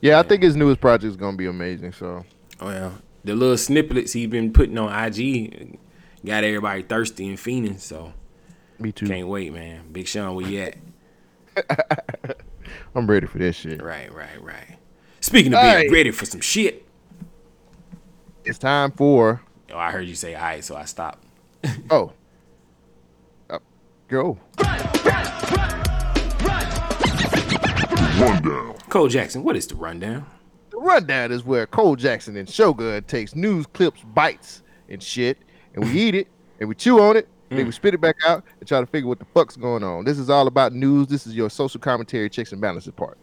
Yeah, yeah. I think his newest project is gonna be amazing. So. Oh yeah, the little snippets he's been putting on IG got everybody thirsty and fiending. So. Me too. Can't wait, man. Big Sean, where you at? I'm ready for this shit. Right, right, right. Speaking of being right. ready for some shit, it's time for. Oh, I heard you say "all right," so I stopped. oh. Uh, go. rundown. Cole Jackson, what is the rundown? The rundown is where Cole Jackson and Shogun takes news clips, bites, and shit, and we eat it, and we chew on it, and then we mm. spit it back out and try to figure what the fuck's going on. This is all about news. This is your social commentary, checks and balances part.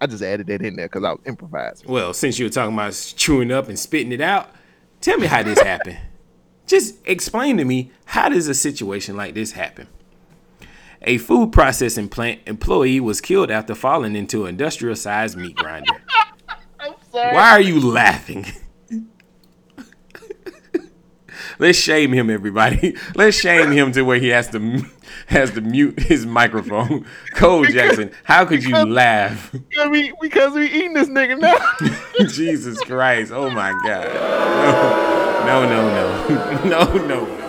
I just added that in there because I was improvising. Well, since you were talking about chewing up and spitting it out, tell me how this happened. Just explain to me how does a situation like this happen? A food processing plant employee was killed after falling into an industrial sized meat grinder. Why are you laughing? Let's shame him, everybody. Let's shame him to where he has to has to mute his microphone. Cole Jackson, how could you laugh? Because we because we eating this nigga now. Jesus Christ! Oh my God! No. No, no, no. no, no.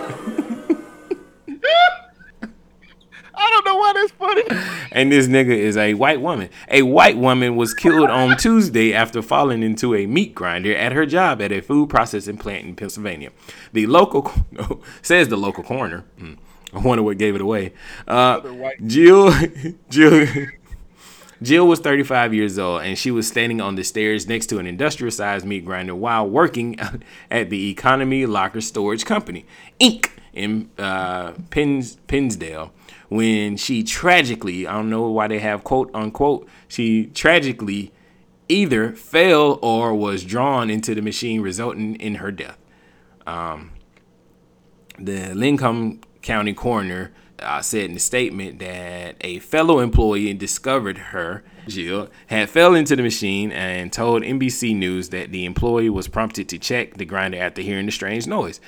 I don't know why that's funny. And this nigga is a white woman. A white woman was killed on Tuesday after falling into a meat grinder at her job at a food processing plant in Pennsylvania. The local no, says the local coroner. Hmm, I wonder what gave it away. Uh, Jill, Jill, Jill was 35 years old and she was standing on the stairs next to an industrial sized meat grinder while working at the Economy Locker Storage Company, Inc., in uh, Pins, Pinsdale when she tragically, I don't know why they have quote unquote, she tragically either fell or was drawn into the machine, resulting in her death. Um, the Lincoln County coroner uh, said in a statement that a fellow employee discovered her, Jill, had fell into the machine and told NBC News that the employee was prompted to check the grinder after hearing the strange noise.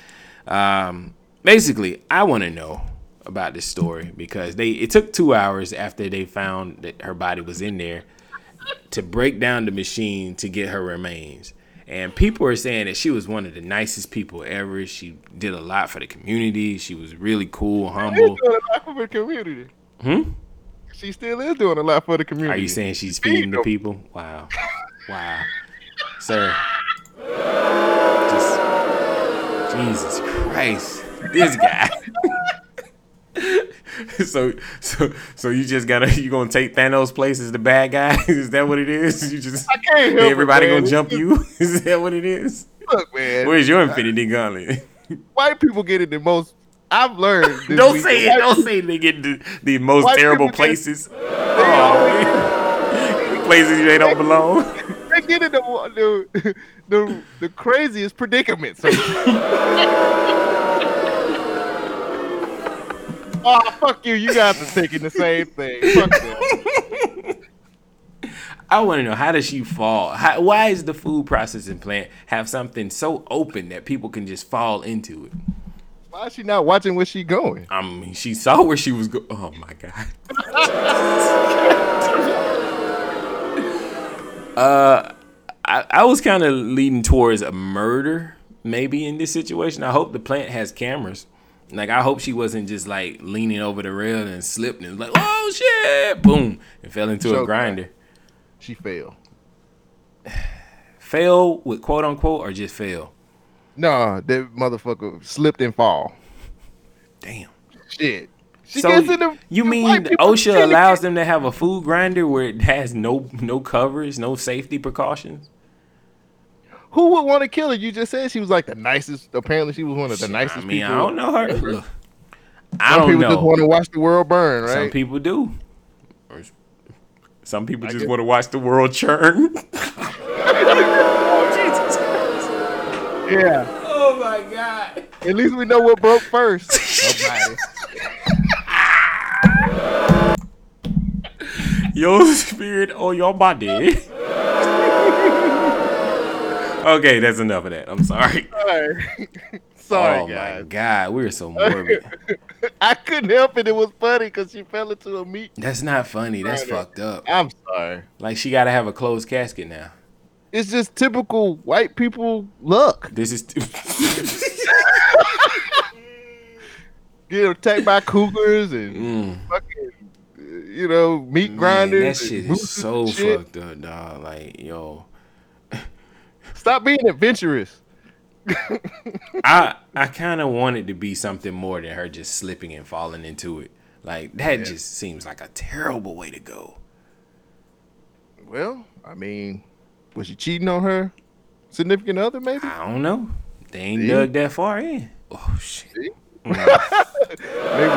Um, basically, I want to know about this story because they it took two hours after they found that her body was in there to break down the machine to get her remains. And people are saying that she was one of the nicest people ever. She did a lot for the community. She was really cool, humble. doing a lot for the community. Hmm. She still is doing a lot for the community. Are you saying she's feeding the people? Wow, wow, sir. Just Jesus Christ, this guy. so so so you just gotta you gonna take Thanos' place as the bad guy? is that what it is? You just I can't help everybody it, gonna jump you? Is that what it is? Look, man. Where's your Infinity Gauntlet? White people get in the most. I've learned. Don't week say it. Don't say they get the, the most White terrible get- places. They Oh, places they don't belong. they get in the the the, the craziest predicaments. Oh fuck you! You guys are thinking the same thing. Fuck that. I want to know how does she fall? How, why is the food processing plant have something so open that people can just fall into it? Why is she not watching where she going? I mean, she saw where she was going. Oh my god. uh, I, I was kind of leaning towards a murder, maybe in this situation. I hope the plant has cameras. Like I hope she wasn't just like leaning over the rail and slipped and like, oh shit, boom, and fell into a grinder. She failed. Fail with quote unquote or just fail. Nah, that motherfucker slipped and fall. Damn. Shit. She So gets in the. you the mean OSHA allows them to have a food grinder where it has no no covers, no safety precautions? Who would want to kill her? You just said she was like the nicest. Apparently, she was one of the nicest I mean, people. I don't know her. Look, I Some don't know. People just want to watch the world burn, right? Some people do. Some people I just guess- want to watch the world churn. oh, Jesus yeah. Oh my God. At least we know what broke first. Your spirit or your body. okay, that's enough of that. I'm sorry. Sorry, Sorry oh my. God, we're so morbid. I couldn't help it. It was funny because she fell into a meat. That's not funny. That's fucked up. I'm sorry. Like she got to have a closed casket now. It's just typical white people luck. This is Get attacked by cougars and Mm. fucking, you know, meat Man, grinders. that shit is so shit. fucked up, dog. Like, yo, Stop being adventurous. I I kind of wanted to be something more than her just slipping and falling into it. Like that just seems like a terrible way to go. Well, I mean, was she cheating on her significant other? Maybe. I don't know. They ain't See? dug that far in. Oh shit. See? Mm. Maybe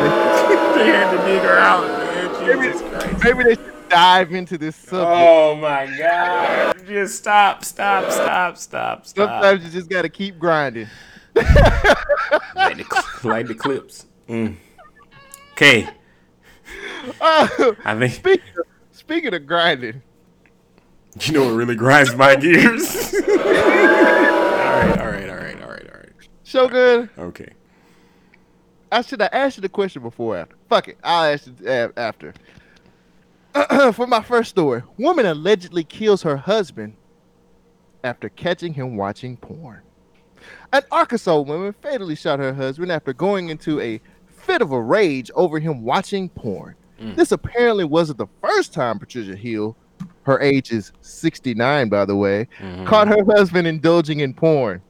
they had to dig her out, man. Maybe- Christ. maybe they should dive into this subject. Oh my god. Just stop, stop, stop, stop, stop. Sometimes you just got to keep grinding. like, the, cl- like the clips. Mm. Okay. Oh, I think speaking, of, speaking of grinding, You know what really grinds my gears? all right, all right, all right, all right, all right. Shogun, Okay. I should have asked you the question before after. Fuck it, I'll ask you after. For my first story, woman allegedly kills her husband after catching him watching porn. An Arkansas woman fatally shot her husband after going into a fit of a rage over him watching porn. This apparently wasn't the first time Patricia Hill, her age is 69 by the way, Mhm. caught her husband indulging in porn.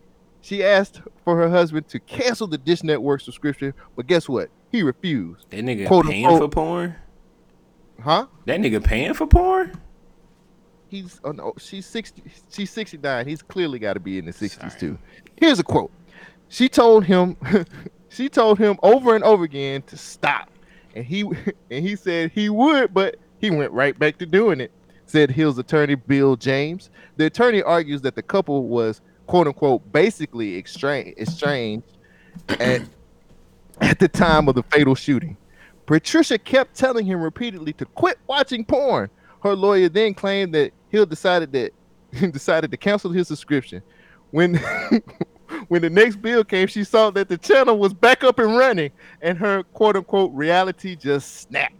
She asked for her husband to cancel the Dish Network subscription, but guess what? He refused. That nigga Quote, paying unquote. for porn? Huh? That nigga paying for porn? He's oh no, she's 60 she's 69. He's clearly got to be in the 60s too. Here's a quote. She told him she told him over and over again to stop. And he and he said he would, but he went right back to doing it. said Hill's attorney Bill James. The attorney argues that the couple was quote unquote basically estranged, estranged at, at the time of the fatal shooting. Patricia kept telling him repeatedly to quit watching porn. Her lawyer then claimed that Hill decided that decided to cancel his subscription. When when the next bill came, she saw that the channel was back up and running, and her quote unquote reality just snapped.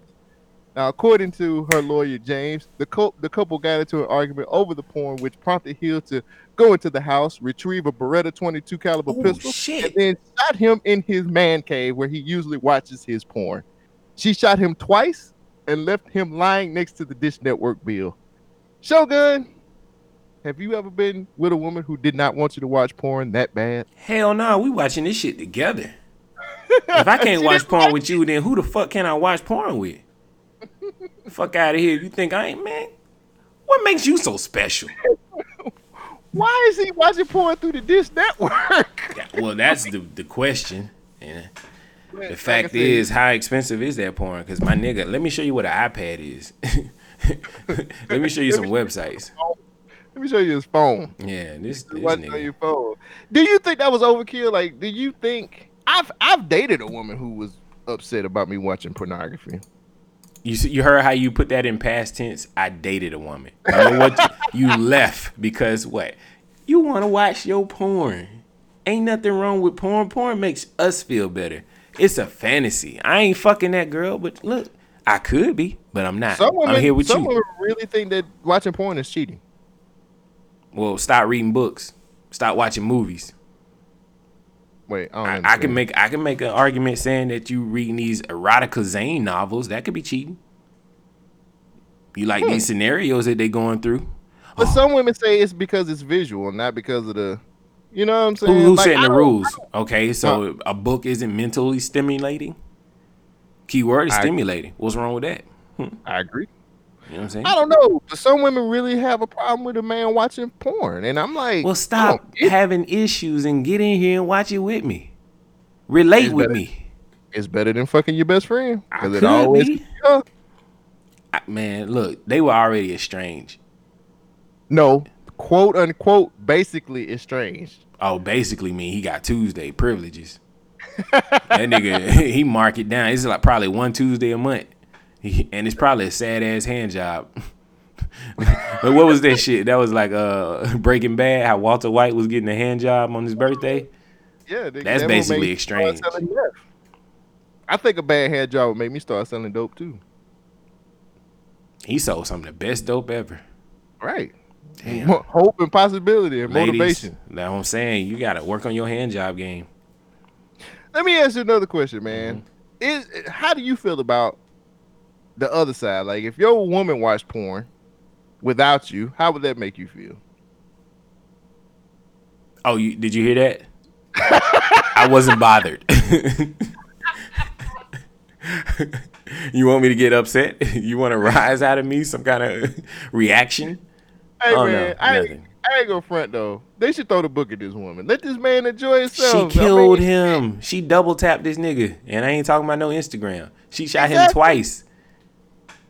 Now, according to her lawyer James, the, co- the couple got into an argument over the porn, which prompted Hill to go into the house, retrieve a Beretta 22 caliber oh, pistol, shit. and then shot him in his man cave where he usually watches his porn. She shot him twice and left him lying next to the Dish Network bill. Shogun, have you ever been with a woman who did not want you to watch porn that bad? Hell no, we watching this shit together. if I can't watch porn with you, then who the fuck can I watch porn with? fuck out of here. You think I ain't man? What makes you so special? Why is he watching porn through the Dish Network? well, that's the the question. The fact is, how expensive is that porn? Because my nigga, let me show you what an iPad is. let me show you some websites. Let me show you his phone. Yeah, this, this on your phone. Do you think that was overkill? Like, do you think I've I've dated a woman who was upset about me watching pornography? You see, you heard how you put that in past tense. I dated a woman. You know what? you left because what? You want to watch your porn. Ain't nothing wrong with porn. Porn makes us feel better. It's a fantasy. I ain't fucking that girl, but look, I could be, but I'm not. Some women, I'm here with some you. Some women really think that watching porn is cheating. Well, stop reading books. Stop watching movies. Wait, I, I, I, can make I can make an argument saying that you reading these erotica Zane novels that could be cheating. You like hmm. these scenarios that they going through. But oh. some women say it's because it's visual, not because of the. You know what I'm saying? Who, who's like, setting the rules? Okay, so a book isn't mentally stimulating. Keyword is stimulating. What's wrong with that? Hmm. I agree. You know what I'm saying? I don't know. Some women really have a problem with a man watching porn, and I'm like, well, stop having issues and get in here and watch it with me. Relate with better, me. It's better than fucking your best friend because it always. Be. I, man, look, they were already estranged. No, quote unquote, basically estranged. Oh, basically mean he got Tuesday privileges. that nigga, he mark it down. It's like probably one Tuesday a month and it's probably a sad ass hand job. but what was that shit? That was like uh Breaking Bad. How Walter White was getting a hand job on his birthday. Yeah, that's that basically exchange. I think a bad hand job would make me start selling dope too. He sold some of the best dope ever. Right. Damn. Hope and possibility and Ladies, motivation. That's what I'm saying. You gotta work on your hand job game. Let me ask you another question, man. Mm-hmm. Is how do you feel about the other side. Like if your woman watched porn without you, how would that make you feel? Oh, you did you hear that? I wasn't bothered. you want me to get upset? You want to rise out of me some kind of reaction? Hey oh, man, no, I, ain't, I ain't gonna front though. They should throw the book at this woman. Let this man enjoy himself. She killed I mean, him. She double tapped this nigga, and I ain't talking about no Instagram. She shot exactly. him twice.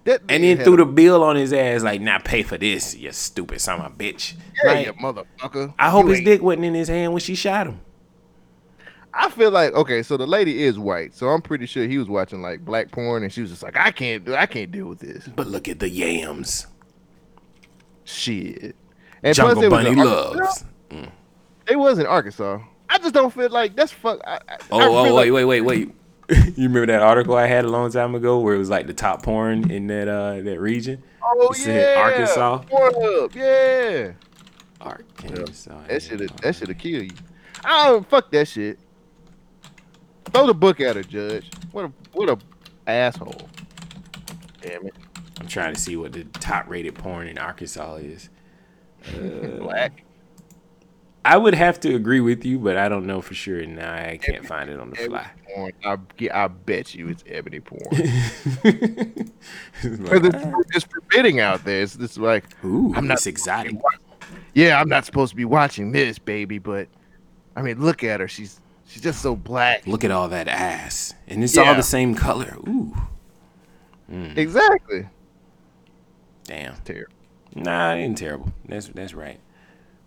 That and then threw the bill on his ass like, "Not pay for this, you stupid son of a bitch." Yeah, like, you motherfucker. I hope you his ain't. dick wasn't in his hand when she shot him. I feel like okay, so the lady is white, so I'm pretty sure he was watching like black porn, and she was just like, "I can't, I can't deal with this." But look at the yams. Shit. And Jungle plus, Bunny loves. Mm. It was in Arkansas. I just don't feel like that's fuck. I, I, oh, I oh, wait, like, wait, wait, wait. you remember that article I had a long time ago where it was like the top porn in that uh that region? Oh it yeah, Arkansas. Pornhub, yeah. Arkansas. That should have that should have killed you. I don't fuck that shit. Throw the book at her, Judge. What a what a asshole. Damn it. I'm trying to see what the top rated porn in Arkansas is. Uh, Black. I would have to agree with you, but I don't know for sure. Now I can't ebony, find it on the fly. Porn. I, I bet you it's ebony porn. it's, it's, it's, forbidding out there. It's just like, ooh, I'm not exotic. Yeah, I'm not supposed to be watching this, baby. But I mean, look at her. She's she's just so black. Look at all that ass, and it's yeah. all the same color. Ooh. Mm. Exactly. Damn. Terrible. Nah, it ain't terrible. That's that's right.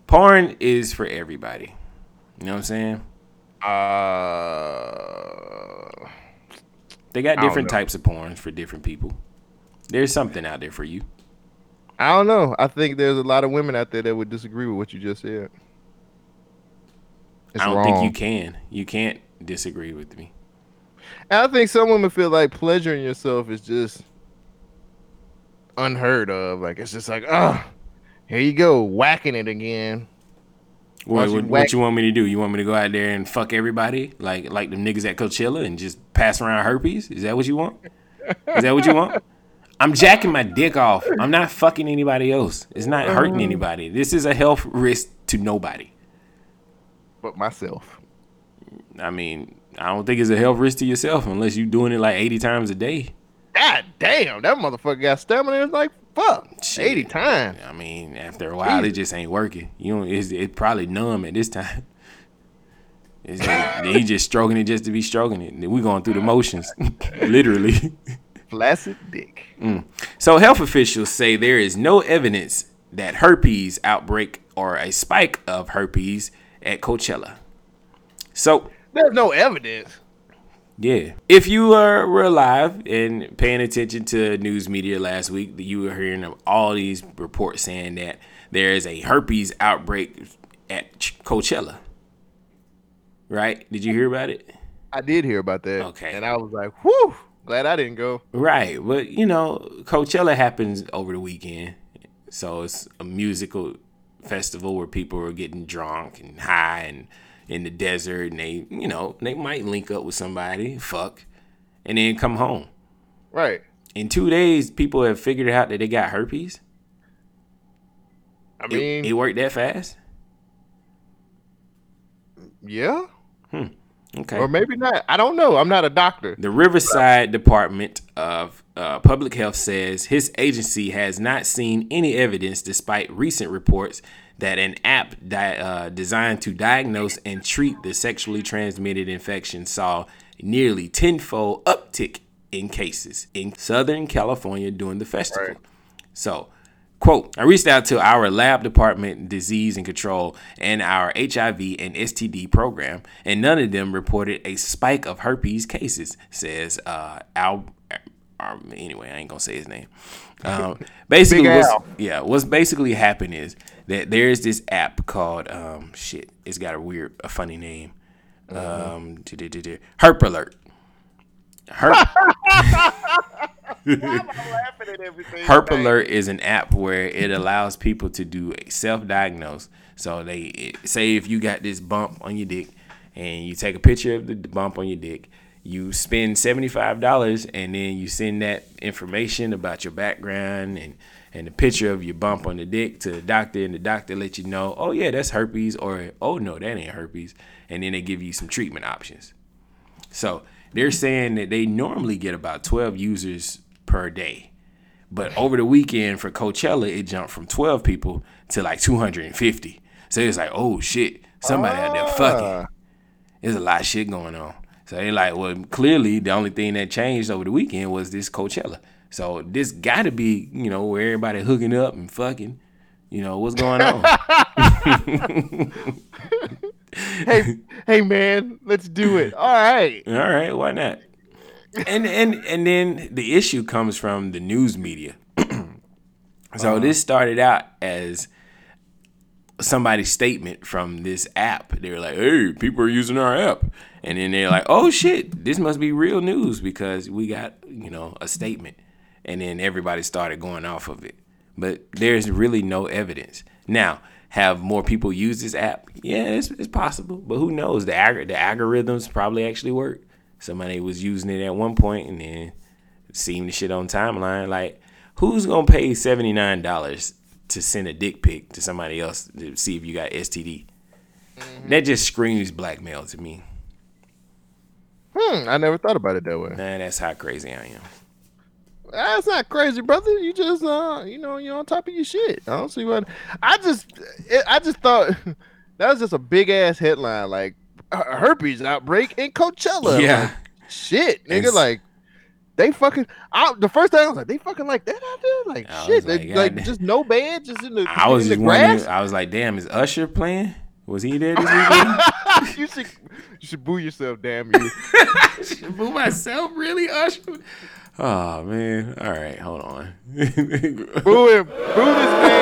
Porn is for everybody. You know what I'm saying? Uh, They got different types of porns for different people. There's something out there for you. I don't know. I think there's a lot of women out there that would disagree with what you just said. It's I don't wrong. think you can. You can't disagree with me. And I think some women feel like pleasuring yourself is just unheard of. Like it's just like, oh, here you go, whacking it again. What, you what, what you want me to do? You want me to go out there and fuck everybody like like them niggas at Coachella and just pass around herpes? Is that what you want? Is that what you want? I'm jacking my dick off. I'm not fucking anybody else. It's not hurting mm-hmm. anybody. This is a health risk to nobody. But myself. I mean, I don't think it's a health risk to yourself unless you're doing it like 80 times a day. God damn, that motherfucker got stamina. It's like fuck, Shit. eighty times. I mean, after a while, it just ain't working. You know, it's it probably numb at this time. It's just, he just stroking it just to be stroking it. We going through the motions, literally. Flaccid dick. Mm. So health officials say there is no evidence that herpes outbreak or a spike of herpes at Coachella. So There's no evidence. Yeah. If you uh, were alive and paying attention to news media last week, you were hearing of all these reports saying that there is a herpes outbreak at Coachella. Right? Did you hear about it? I did hear about that. Okay. And I was like, whew, glad I didn't go. Right. But, you know, Coachella happens over the weekend. So it's a musical festival where people are getting drunk and high and in the desert and they, you know, they might link up with somebody, fuck, and then come home. Right. in two days, people have figured out that they got herpes. I mean, it worked that fast. yeah. Hmm. Okay. Or maybe not. I don't know. I'm not a doctor. The Riverside Department of uh, Public Health says his agency has not seen any evidence, despite recent reports, that an app di- uh, designed to diagnose and treat the sexually transmitted infection saw nearly tenfold uptick in cases in Southern California during the festival. Right. So, quote, I reached out to our lab department, disease and control, and our HIV and STD program, and none of them reported a spike of herpes cases, says uh, Al. Uh, anyway, I ain't gonna say his name. Um, basically, what's, yeah, what's basically happened is that there's this app called um, shit. It's got a weird, a funny name. Um, Herp Alert. Herp, laughing at everything. Herp Alert is an app where it allows people to do self-diagnose. So they it- say if you got this bump on your dick, and you take a picture of the bump on your dick, you spend seventy-five dollars, and then you send that information about your background and and the picture of your bump on the dick to the doctor, and the doctor let you know, oh yeah, that's herpes, or oh no, that ain't herpes, and then they give you some treatment options. So they're saying that they normally get about 12 users per day. But over the weekend for Coachella, it jumped from 12 people to like 250. So it's like, oh shit, somebody out there fucking. Ah. There's a lot of shit going on. So they like, well, clearly the only thing that changed over the weekend was this Coachella. So this got to be, you know, where everybody hooking up and fucking. You know what's going on? hey, hey, man, let's do it. All right. All right, why not? And and and then the issue comes from the news media. so uh-huh. this started out as somebody's statement from this app. They were like, "Hey, people are using our app," and then they're like, "Oh shit, this must be real news because we got you know a statement." And then everybody started going off of it, but there's really no evidence now. Have more people use this app? Yeah, it's, it's possible, but who knows? The ag- the algorithms probably actually work. Somebody was using it at one point and then seeing the shit on timeline. Like, who's gonna pay seventy nine dollars to send a dick pic to somebody else to see if you got STD? That just screams blackmail to me. Hmm, I never thought about it that way. Man, that's how crazy I am. That's not crazy, brother. You just, uh, you know, you're on top of your shit. I don't see what. I just, it, I just thought that was just a big ass headline, like "Her- herpes outbreak in Coachella. Yeah. like, shit, nigga. It's- like, they fucking. I, the first time I was like, they fucking like that out there, like I shit, like, they, God like just no band, just in the. I was just grass. wondering. I was like, damn, is Usher playing? Was he there this weekend? you should you should boo yourself, damn you. Should boo myself, really, Usher? Oh man. All right, hold on. boo him, boo this man.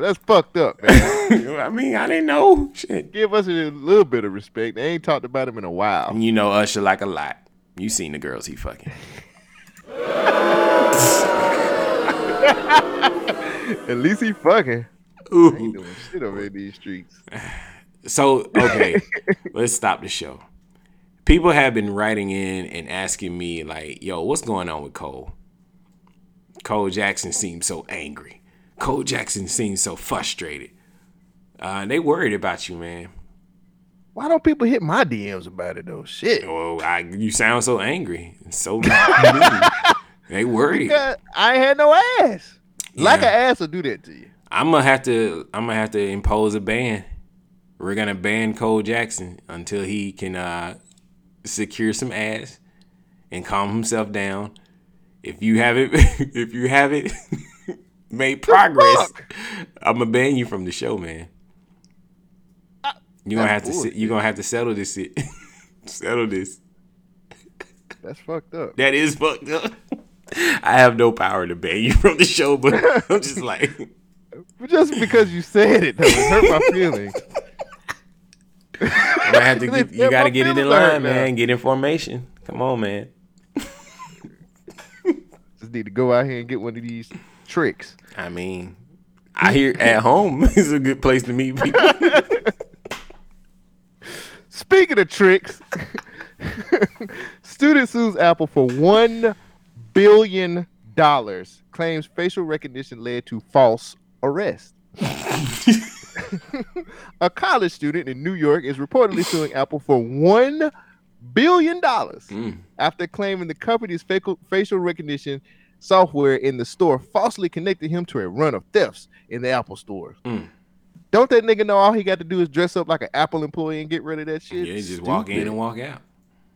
That's fucked up, man. I mean, I didn't know. Shit. Give us a little bit of respect. They ain't talked about him in a while. You know Usher like a lot. You seen the girls he fucking. At least he fucking Ooh. ain't doing shit over in these streets. So okay, let's stop the show. People have been writing in and asking me like, "Yo, what's going on with Cole?" Cole Jackson seems so angry. Cole Jackson seems so frustrated. Uh, they worried about you, man. Why don't people hit my DMs about it though? Shit. Oh, I, you sound so angry, and so they worried. Because I ain't had no ass. Like an ass will do that to you. I'm gonna have to. I'm gonna have to impose a ban. We're gonna ban Cole Jackson until he can uh, secure some ass and calm himself down. If you haven't, if you haven't made progress. I'm gonna ban you from the show, man. You're gonna have to. sit- You're gonna have to settle this. Shit. settle this. That's fucked up. That is fucked up. I have no power to ban you from the show, but I'm just like. Just because you said it, though, it hurt my feelings. I'm have to get, you got to get it in line, man. Get information. Come on, man. Just need to go out here and get one of these tricks. I mean, I hear at home is a good place to meet people. Speaking of tricks, student sues Apple for one billion dollars. Claims facial recognition led to false arrest. a college student in New York is reportedly suing Apple for one billion dollars Mm. after claiming the company's facial facial recognition software in the store falsely connected him to a run of thefts in the Apple store. Mm. Don't that nigga know all he got to do is dress up like an Apple employee and get rid of that shit? Yeah, just walk in and walk out.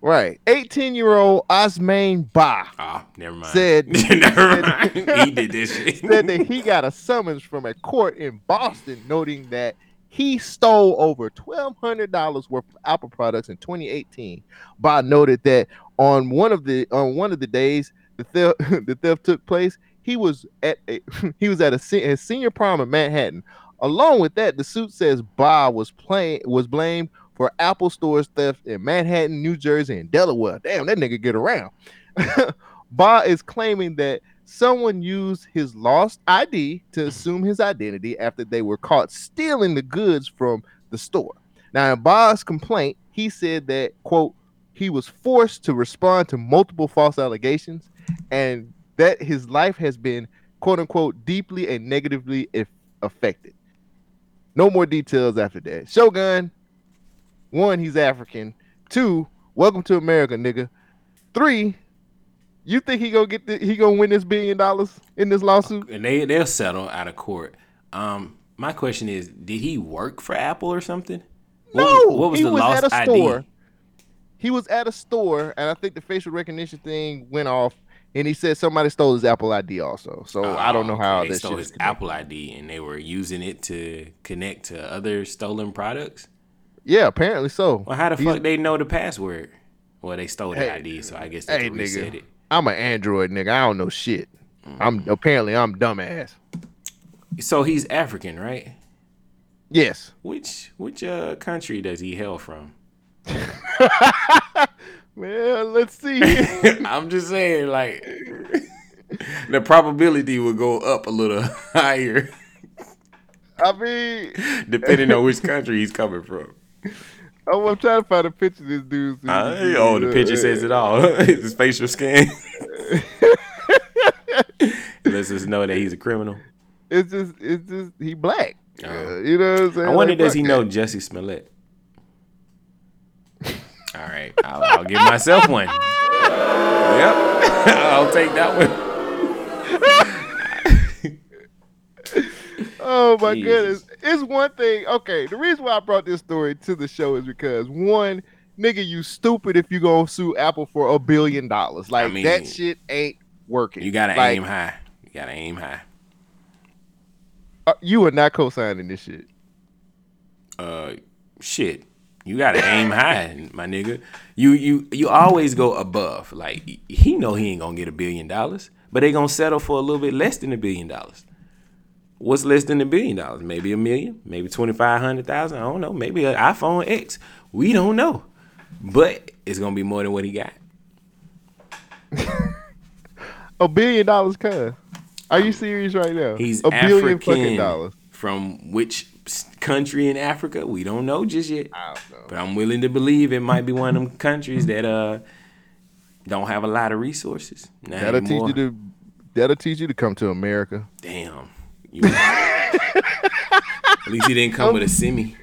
Right. 18 year old Ousmane Bah Ah, never mind. Said- never mind. he did this shit. said that he got a summons from a court in Boston noting that he stole over $1,200 worth of Apple products in 2018. Bah noted that on one of the on one of the days the theft the theft took place, he was at a, he was at a, a senior prom in Manhattan. Along with that, the suit says Bah was playing was blamed for Apple store theft in Manhattan, New Jersey, and Delaware. Damn, that nigga get around. Bah is claiming that someone used his lost ID to assume his identity after they were caught stealing the goods from the store. Now, in Bah's complaint, he said that, quote, he was forced to respond to multiple false allegations and that his life has been, quote unquote, deeply and negatively affected. No more details after that. Shogun, one, he's African. Two, welcome to America, nigga. Three, you think he gonna get the, he gonna win this billion dollars in this lawsuit? and they they'll settle out of court. Um, my question is, did he work for Apple or something? What No, was- what was he the was lost at a ID? store. He was at a store, and I think the facial recognition thing went off, and he said somebody stole his Apple ID also. So I don't know Oh, how that stole shit his connected. Apple ID and they were using it to connect to other stolen products. Yeah, apparently so. Well, how the These- fuck they know the password? Well, they stole the Hey, ID, so I guess they Hey, reset nigga, it. I'm an Android nigga. I don't know shit. I'm Mm-hmm. apparently I'm dumbass. So he's African, right? Yes. Which which uh country does he hail from? Well, let's see. I'm just saying, like the probability would go up a little higher I mean, depending on which country he's coming from. oh, I'm trying to find a picture of this dude. so Uh, see oh, the picture says it all. His facial scan lets us just know that he's a criminal. It's just, it's just he black. Oh. Uh, you know what I'm saying? I wonder, Like, does he know. Jussie Smollett? All right, I'll, I'll give myself one. Yep, I'll take that one. Oh my goodness! it's one thing. Okay, the reason why I brought this story to the show is because one, nigga, you stupid if you gonna sue Apple for a billion dollars. Like I mean, that shit ain't working. You gotta like, aim high. You gotta aim high. Uh, you are not co-signing this shit. Uh, shit. You gotta aim high, my nigga. You you you always go above. Like he know he ain't gonna get a billion dollars, but they gonna settle for a little bit less than a billion dollars. What's less than a billion dollars? Maybe a million, maybe twenty five hundred thousand. I don't know. Maybe an iPhone X. We don't know, but it's gonna be more than what he got. a billion dollars, cuz. Are you serious right now? He's a African billion fucking dollars. From which country in Africa? We don't know just yet. But I'm willing to believe it might be one of them countries that uh don't have a lot of resources. that'll anymore. teach you to that'll teach you to come to America. Damn. At least he didn't come with a semi.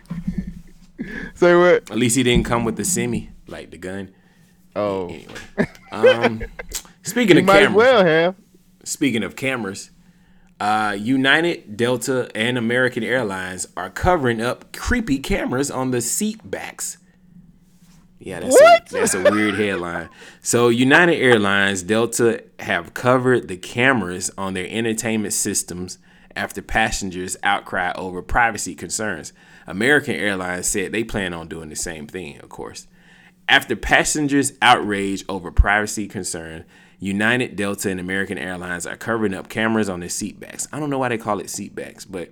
Say what? At least he didn't come with the semi, like the gun. Oh. Anyway. Um speaking he of might cameras. well have. Speaking of cameras, uh, United, Delta, and American Airlines are covering up creepy cameras on the seat backs. Yeah, that's a, that's a weird headline. So, United Airlines, Delta have covered the cameras on their entertainment systems after passengers outcry over privacy concerns. American Airlines said they plan on doing the same thing, of course. After passengers outrage over privacy concern, United, Delta, and American Airlines are covering up cameras on their seatbacks. I don't know why they call it seatbacks, but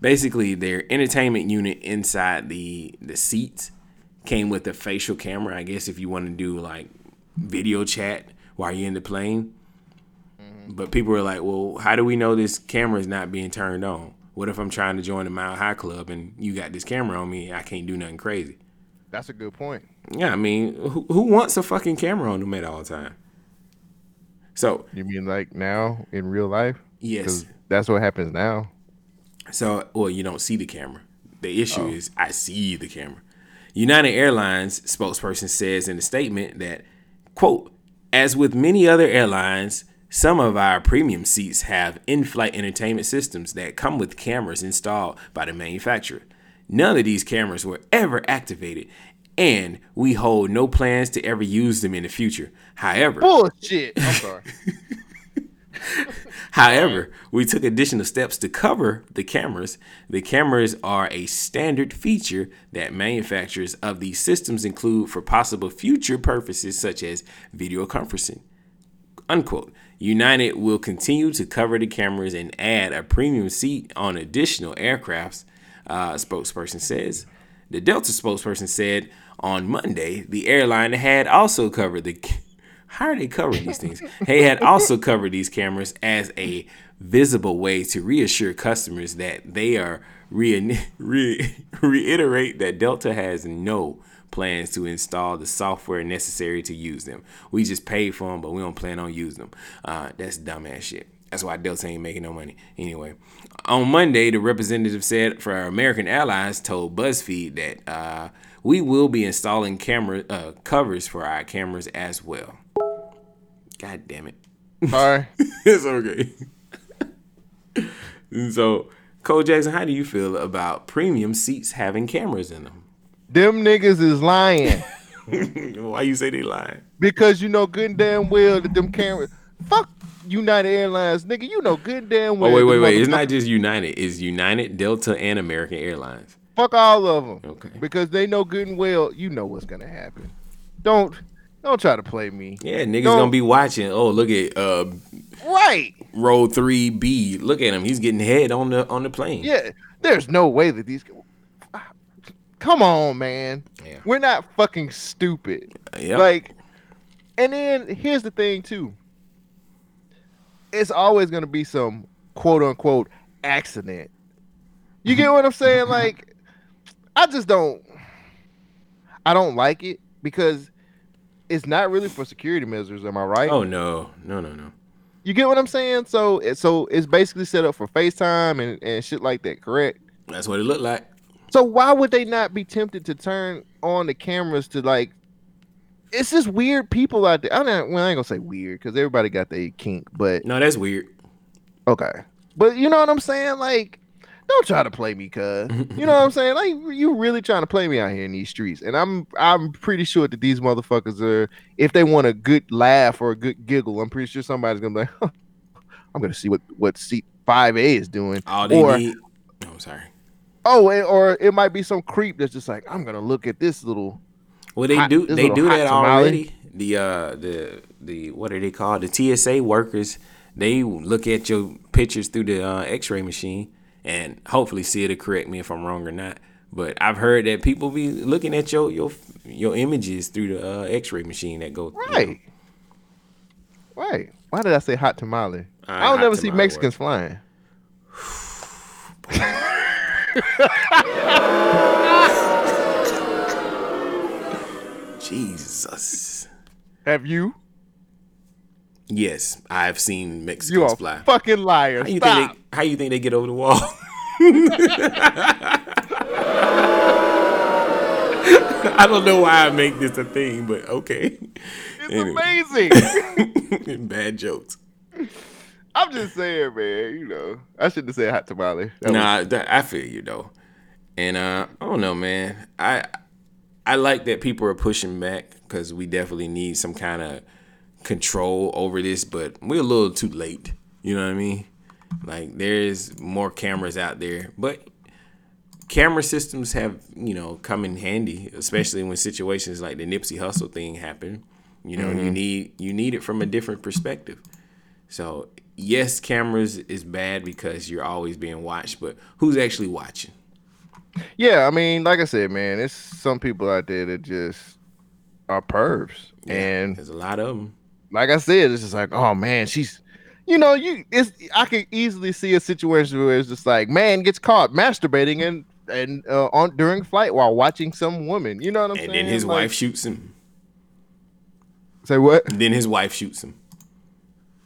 basically their entertainment unit inside the the seats came with a facial camera. I guess if you want to do like video chat while you're in the plane. Mm-hmm. But people were like, "Well, how do we know this camera is not being turned on? What if I'm trying to join the Mile High Club and you got this camera on me? I can't do nothing crazy." That's a good point. Yeah, I mean, who, who wants a fucking camera on them at all the time? So you mean like now in real life? Yes, that's what happens now. So, well, you don't see the camera. The issue oh. is I see the camera. United Airlines spokesperson says in a statement that, quote, as with many other airlines, some of our premium seats have in flight entertainment systems that come with cameras installed by the manufacturer. None of these cameras were ever activated, and we hold no plans to ever use them in the future. However, bullshit. I'm sorry. However, we took additional steps to cover the cameras. The cameras are a standard feature that manufacturers of these systems include for possible future purposes such as video conferencing. Unquote. United will continue to cover the cameras and add a premium seat on additional aircrafts, uh, spokesperson says. The Delta spokesperson said on Monday the airline had also covered the. How are they covering these things? They had also covered these cameras as a visible way to reassure customers that they are re- re- reiterate that Delta has no plans to install the software necessary to use them. We just pay for them, but we don't plan on using them. Uh, that's dumbass shit. That's why Delta ain't making no money. Anyway, on Monday, the representative said for our American allies told BuzzFeed that uh, we will be installing camera uh, covers for our cameras as well. God damn it. Sorry. it's okay. so, Cole Jackson, how do you feel about premium seats having cameras in them? Them niggas is lying. Why you say they lying? Because you know good and damn well that them cameras. Fuck United Airlines, nigga. You know good and damn well. Oh wait, wait, wait. It's not just United. It's United, Delta, and American Airlines. Fuck all of them. Okay. Because they know good and well. You know what's gonna happen. Don't don't try to play me. Yeah, niggas don't. gonna be watching. Oh, look at uh, right. Row three B. Look at him. He's getting head on the on the plane. Yeah. There's no way that these. Come on, man. Yeah. We're not fucking stupid. Yep. Like, and then here's the thing too it's always gonna be some quote unquote accident. You get what I'm saying? Like, I just don't. I don't like it because it's not really for security measures. Am I right? Oh no, no, no, no. You get what I'm saying? So, so it's basically set up for FaceTime and, and shit like that. Correct? That's what it looked like. So why would they not be tempted to turn on the cameras to like it's just weird people out there. I don't well, I ain't gonna say weird because everybody got their kink, but no, that's weird. Okay, but you know what I'm saying? Like, don't try to play me, cuz. you know what I'm saying? Like you really trying to play me out here in these streets. And I'm I'm pretty sure that these motherfuckers are if they want a good laugh or a good giggle, I'm pretty sure somebody's gonna be like, huh, I'm gonna see what what seat five A is doing. All they or, need oh sorry. Oh, or it might be some creep that's just like, I'm gonna look at this little Well they hot, do they do that already. The uh the the what are they called? The TSA workers, they look at your pictures through the uh, x-ray machine and hopefully see it to correct me if I'm wrong or not. But I've heard that people be looking at your your your images through the uh, X-ray machine that go right. Right. Why did I say hot tamale? Uh, I don't never see Mexicans flying. Jesus. Have you? Yes, I've seen Mexicans you are fly. Fucking liar. How you, Stop. Think they, how you think they get over the wall? I don't know why I make this a thing, but okay. It's amazing. Bad jokes. I'm just saying, man. You know, I shouldn't have said hot tamale. That nah, was... that, I feel you though, and uh, I don't know, man. I I like that people are pushing back because we definitely need some kind of control over this, but we're a little too late. You know what I mean? Like there's more cameras out there, but camera systems have you know come in handy, especially when situations like the Nipsey Hussle thing happen. You know, mm-hmm. you need you need it from a different perspective. So yes, cameras is bad because you're always being watched, but who's actually watching? Yeah, I mean, like I said, man, it's some people out there that just are pervs, yeah, and there's a lot of them. Like I said, it's just like, oh man, she's you know, you it's I can easily see a situation where it's just like man gets caught masturbating and and uh, on during flight while watching some woman. You know what I'm and saying? And then his like, wife shoots him. Say what? And then his wife shoots him.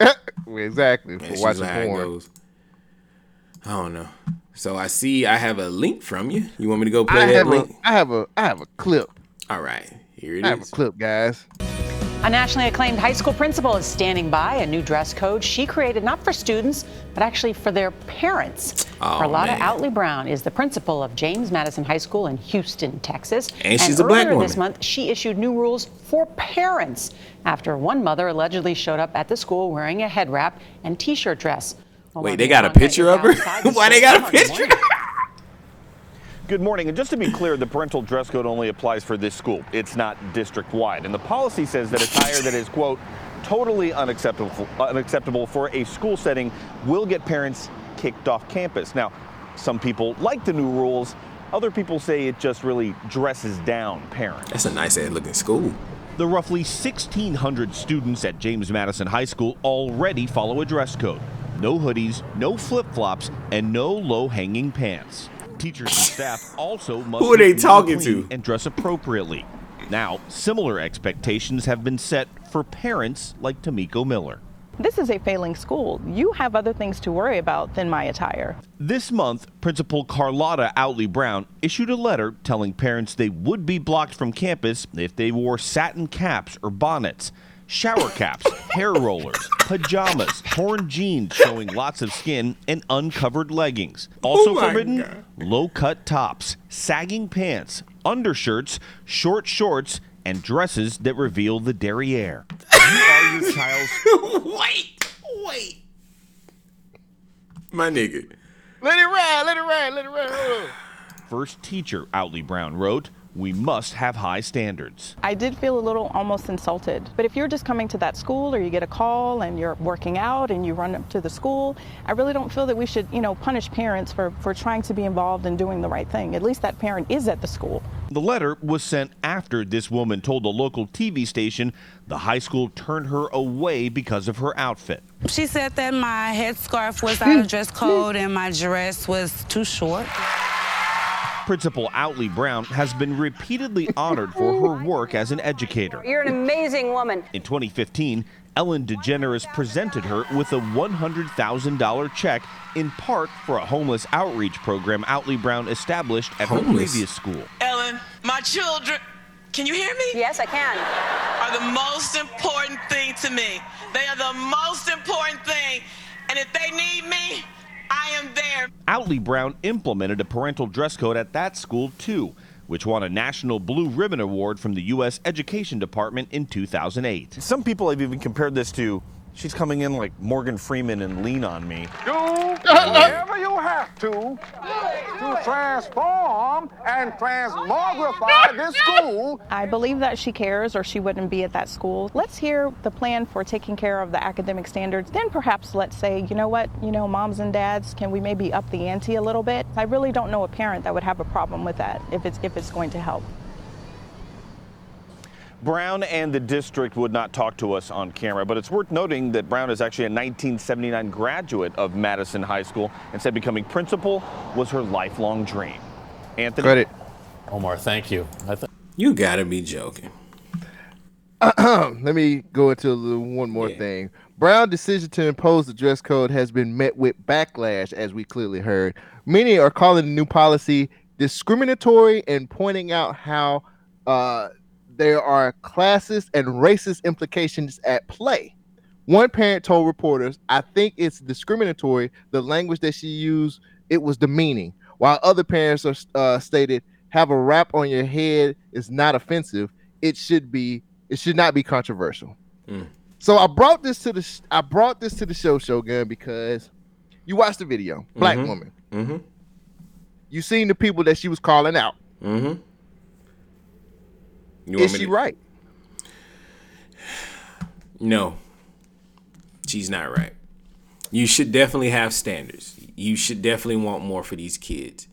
exactly for watching porn. I don't know. So I see I have a link from you. You want me to go play I that link? A, I have a I have a clip. All right, here it I is. have a clip, guys. A nationally acclaimed high school principal is standing by a new dress code she created not for students, but actually for their parents. Oh, Carlotta man. Outley Brown is the principal of James Madison High School in Houston, Texas. And she's and a black woman. this month, she issued new rules for parents after one mother allegedly showed up at the school wearing a head wrap and t-shirt dress. Well, Wait, they got a picture of her? Why they got a picture? Good morning. And just to be clear, the parental dress code only applies for this school. It's not district wide. And the policy says that attire that is, quote, totally unacceptable, unacceptable for a school setting will get parents kicked off campus. Now, some people like the new rules. Other people say it just really dresses down parents. That's a nice ad looking school. The roughly 1,600 students at James Madison High School already follow a dress code. No hoodies, no flip flops, and no low hanging pants. Teachers and staff also must Who are they talking to? and dress appropriately. Now, similar expectations have been set for parents like Tamiko Miller. This is a failing school. You have other things to worry about than my attire. This month, Principal Carlotta Outley Brown issued a letter telling parents they would be blocked from campus if they wore satin caps or bonnets shower caps, hair rollers, pajamas, torn jeans showing lots of skin, and uncovered leggings. Also oh forbidden low cut tops, sagging pants, undershirts, short shorts, and dresses that reveal the derriere. you are your child's. wait, wait. My nigga. Let it ride, let it ride, let it ride. First teacher, Outley Brown wrote, we must have high standards. I did feel a little almost insulted. But if you're just coming to that school or you get a call and you're working out and you run up to the school, I really don't feel that we should, you know, punish parents for, for trying to be involved in doing the right thing. At least that parent is at the school. The letter was sent after this woman told a local TV station the high school turned her away because of her outfit. She said that my headscarf was out of dress code and my dress was too short. Principal Outley Brown has been repeatedly honored for her work as an educator. You're an amazing woman. In 2015, Ellen DeGeneres presented her with a $100,000 check in part for a homeless outreach program Outley Brown established at homeless. her previous school. Ellen, my children, can you hear me? Yes, I can. Are the most important thing to me. They are the most important thing. And if they need me, I am there? Outley Brown implemented a parental dress code at that school too, which won a National Blue Ribbon Award from the U.S. Education Department in 2008. Some people have even compared this to she's coming in like Morgan Freeman and Lean on Me. Do whatever you have to to transform and transmogrify this school. I believe that she cares or she wouldn't be at that school. Let's hear the plan for taking care of the academic standards. Then perhaps let's say, you know what, you know, moms and dads, can we maybe up the ante a little bit? I really don't know a parent that would have a problem with that if it's if it's going to help. Brown and the district would not talk to us on camera, but it's worth noting that Brown is actually a 1979 graduate of Madison High School and said becoming principal was her lifelong dream. Anthony? Credit. Omar, thank you. I th- You gotta be joking. Let me go into a little, one more thing. Brown's decision to impose the dress code has been met with backlash, as we clearly heard. Many are calling the new policy discriminatory and pointing out how uh, there are classist and racist implications at play. One parent told reporters, "I think it's discriminatory. The language that she used, it was demeaning." While other parents are uh, stated, "Have a wrap on your head is not offensive. It should be. It should not be controversial." So I brought this to the sh- I brought this to the show Shogun because you watched the video, black Mhm. woman. Mm-hmm. You seen the people that she was calling out. Mm-hmm. You Is she to- right? No, she's not right. You should definitely have standards. You should definitely want more for these kids.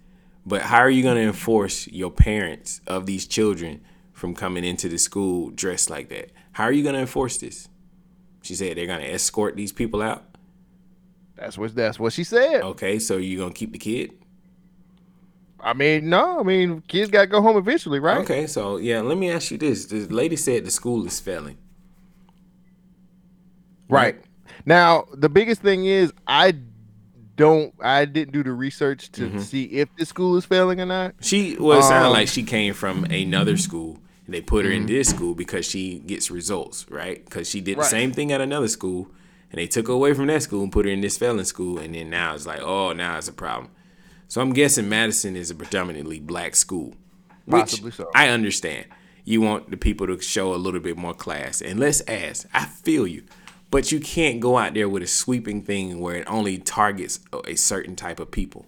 But how are you going to enforce your parents of these children from coming into the school dressed like that? How are you going to enforce this? She said they're going to escort these people out. That's what that's what she said. Okay, so you're going to keep the kid? I mean, no, I mean, kids got to go home eventually, right? Okay, so yeah, let me ask you this. The lady said the school is failing. Right. Now, the biggest thing is I don't I didn't do the research to Mhm. see if the school is failing or not. She well, it sounded Um, like she came from another school. And they put her in Mhm. this school because she gets results, right? Because she did the same thing at another school, and they took her away from that school and put her in this failing school, and then now it's like, oh, now it's a problem. So I'm guessing Madison is a predominantly black school, which Possibly so. I understand. You want the people to show a little bit more class, and let's ask. I feel you, but you can't go out there with a sweeping thing where it only targets a- certain type of people.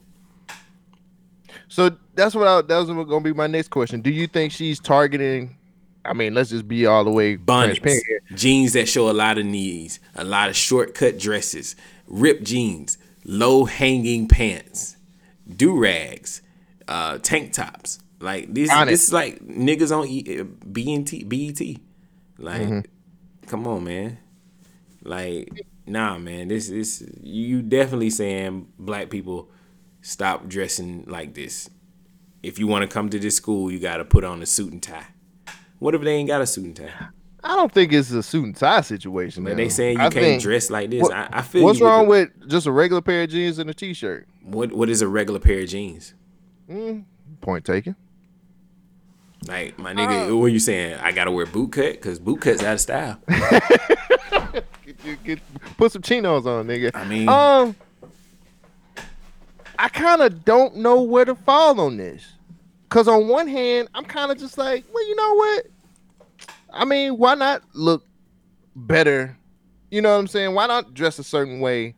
So that's what I, that was going to be my next question. Do you think she's targeting? I mean, let's just be all the way bonnets, jeans that show a lot of knees, a lot of shortcut dresses, ripped jeans, low hanging pants, do rags, uh, tank tops. Like this, this is like niggas on e, BNT, BET. Like, Mhm. come on, man. Like, nah, man. This is you definitely saying black people stop dressing like this. If you want to come to this school, you got to put on a suit and tie. What if they ain't got a suit and tie? I don't think it's a suit and tie situation. But they saying you I can't think- dress like this. What- I, I feel What's you with wrong the- with just a regular pair of jeans and a t-shirt? What? What is a regular pair of jeans? Mm, point taken. Like my nigga, what are you saying? I gotta wear boot cut because boot cut's out of style. Get- get- put some chinos on, nigga. I mean- um, I kind of don't know where to fall on this, cause on one hand, I'm kind of just like, well, you know what? I mean, why not look better? You know what I'm saying? Why not dress a certain way?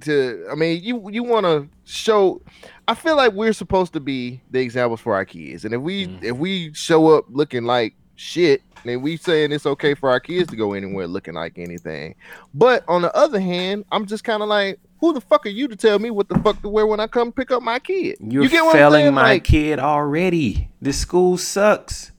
To, to I mean, you you want to show. I feel like we're supposed to be the examples for our kids, and if we Mm. if we show up looking like shit, then we saying it's okay for our kids to go anywhere looking like anything. But on the other hand, I'm just kind of like, who the fuck are you to tell me what the fuck to wear when I come pick up my kid? You're you get what failing my Like, kid already. This school sucks.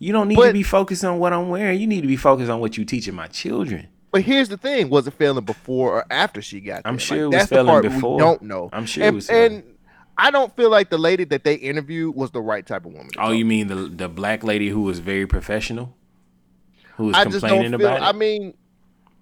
You don't need to be focused on what I'm wearing. You need to be focused on what you teaching my children. But here's the thing: was it failing before or after she got? I'm sure Like, it was that's the failing part we before. don't know. I'm sure and, it was failing. And I don't feel like the lady that they interviewed was the right type of woman. Oh, you mean the the black lady who was very professional, who was I just complaining feel. about I mean,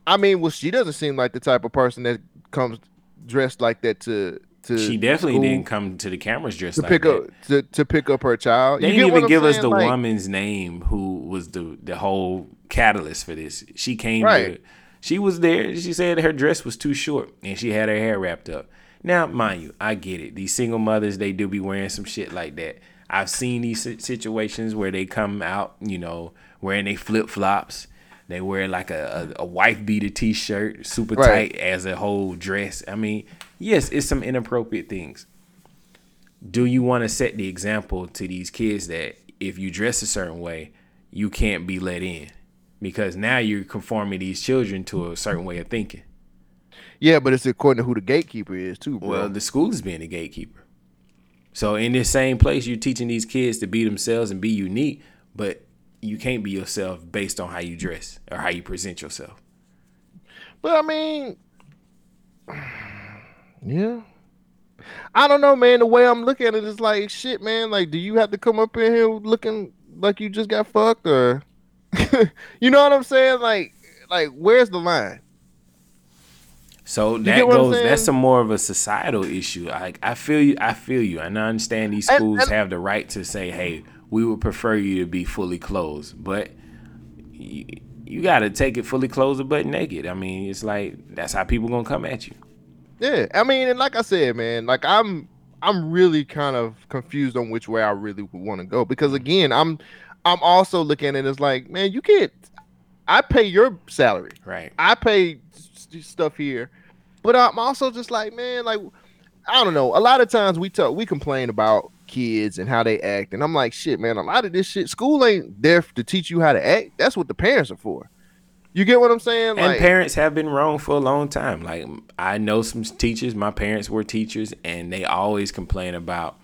I mean, well, she doesn't seem like the type of person that comes dressed like that to to. She definitely didn't come to the cameras dressed to like pick that. up to, to pick up her child. They You didn't even give us the Like, woman's name who was the the whole catalyst for this. She came Right. to, she was there. She said her dress was too short and she had her hair wrapped up. Now, mind you, I get it. These single mothers, they do be wearing some shit like that. I've seen these situations where they come out, you know, wearing they flip flops. They wear like a, a, a wife beater t shirt, super Right. tight as a whole dress. I mean, yes, it's some inappropriate things. Do you want to set the example to these kids that if you dress a certain way, you can't be let in? Because now you're conforming these children to a certain way of thinking. Yeah, but it's according to who the gatekeeper is too, bro. Well, the school is being the gatekeeper. So in this same place, you're teaching these kids to be themselves and be unique, but you can't be yourself based on how you dress or how you present yourself. But I mean, yeah. I don't know, man. The way I'm looking at it is like shit, man. Like, do you have to come up in here looking like you just got fucked, or you know what I'm saying? Like, like where's the line? So You that get what I'm goes. That's some more of a societal issue. Like I feel you. I feel you, and I understand these And- schools and- have the right to say, "Hey, we would prefer you to be fully clothed," but you, you got to take it fully clothed or butt naked. I mean, it's like that's how people gonna come at you. Yeah, I mean, and like I said, man, like I'm, I'm really kind of confused on which way I really would want to go because again, I'm, I'm also looking at it as like, man, you can't. I pay your salary, right? I pay s- stuff here, but I'm also just like, man, like, I don't know. A lot of times we talk, we complain about kids and how they act, and I'm like, shit, man, a lot of this shit, school ain't there to teach you how to act. That's what the parents are for. You get what I'm saying? And Like, parents have been wrong for a long time. Like I know some teachers. My parents were teachers, and they always complain about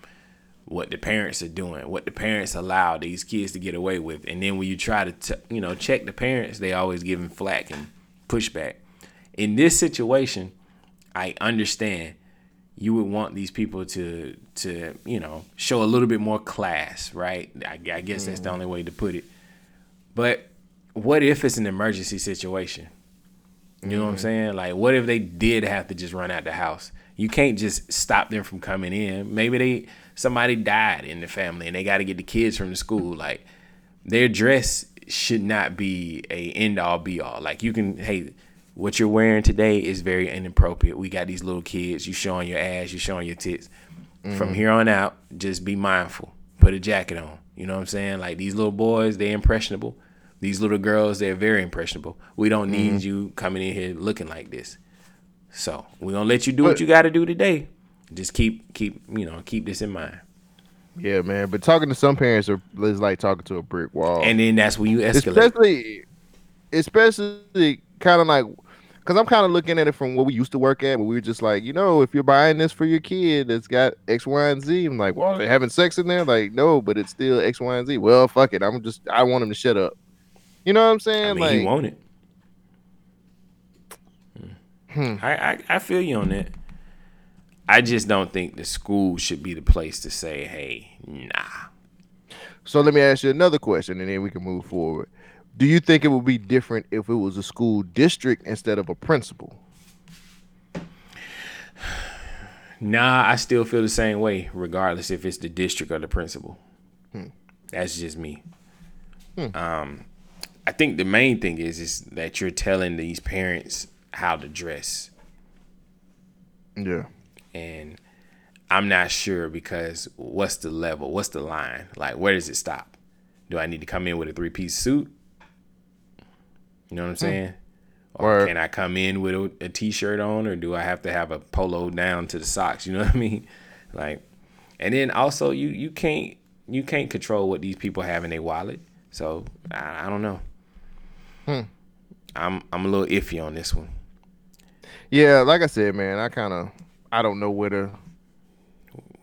what the parents are doing, what the parents allow these kids to get away with. And then when you try to, t- you know, check the parents, they always give them flack and pushback. In this situation, I understand you would want these people to, to you know, show a little bit more class, right? I, I guess that's the mm-hmm. only way to put it. But what if it's an emergency situation? You know what I'm saying? Like, what if they did have to just run out the house? You can't just stop them from coming in. Maybe they somebody died in the family and they got to get the kids from the school. Like, their dress should not be a end all be all. Like, you can hey, what you're wearing today is very inappropriate. We got these little kids. You showing your ass. You showing your tits. From Mhm. here on out, just be mindful. Put a jacket on. You know what I'm saying? Like these little boys, they're impressionable. These little girls, they're very impressionable. We don't need Mhm. you coming in here looking like this. So we're gonna let you do what you gotta do today. Just keep keep you know, keep this in mind. Yeah, man. But talking to some parents are is like talking to a brick wall. And then that's when you escalate. Especially, especially kind of like, because I'm kind of looking at it from what we used to work at, but we were just like, you know, if you're buying this for your kid that's got X, Y, and Z, I'm like, well, they're having sex in there. Like, no, but it's still X, Y, and Z. Well, fuck it. I'm just, I want them to shut up. You know what I'm saying? I mean, like, he want it. Hmm. I, I I feel you on that. I just don't think the school should be the place to say, "Hey, nah." So let me ask you another question, and then we can move forward. Do you think it would be different if it was a school district instead of a principal? Nah, I still feel the same way, regardless if it's the district or the principal. Hmm. That's just me. Hmm. Um, I think the main thing is is that you're telling these parents how to dress, Yeah. and I'm not sure because what's the level? What's the line? Like, where does it stop? Do I need to come in with a three piece suit? You know what I'm hmm. saying? Or Word. can I come in with a, a t-shirt on, or do I have to have a polo down to the socks? You know what I mean? Like, and then also you you can't you can't control what these people have in their wallet. So I, I don't know. Hmm. I'm I'm a little iffy on this one. Yeah, like I said, man, I kind of, I don't know where to.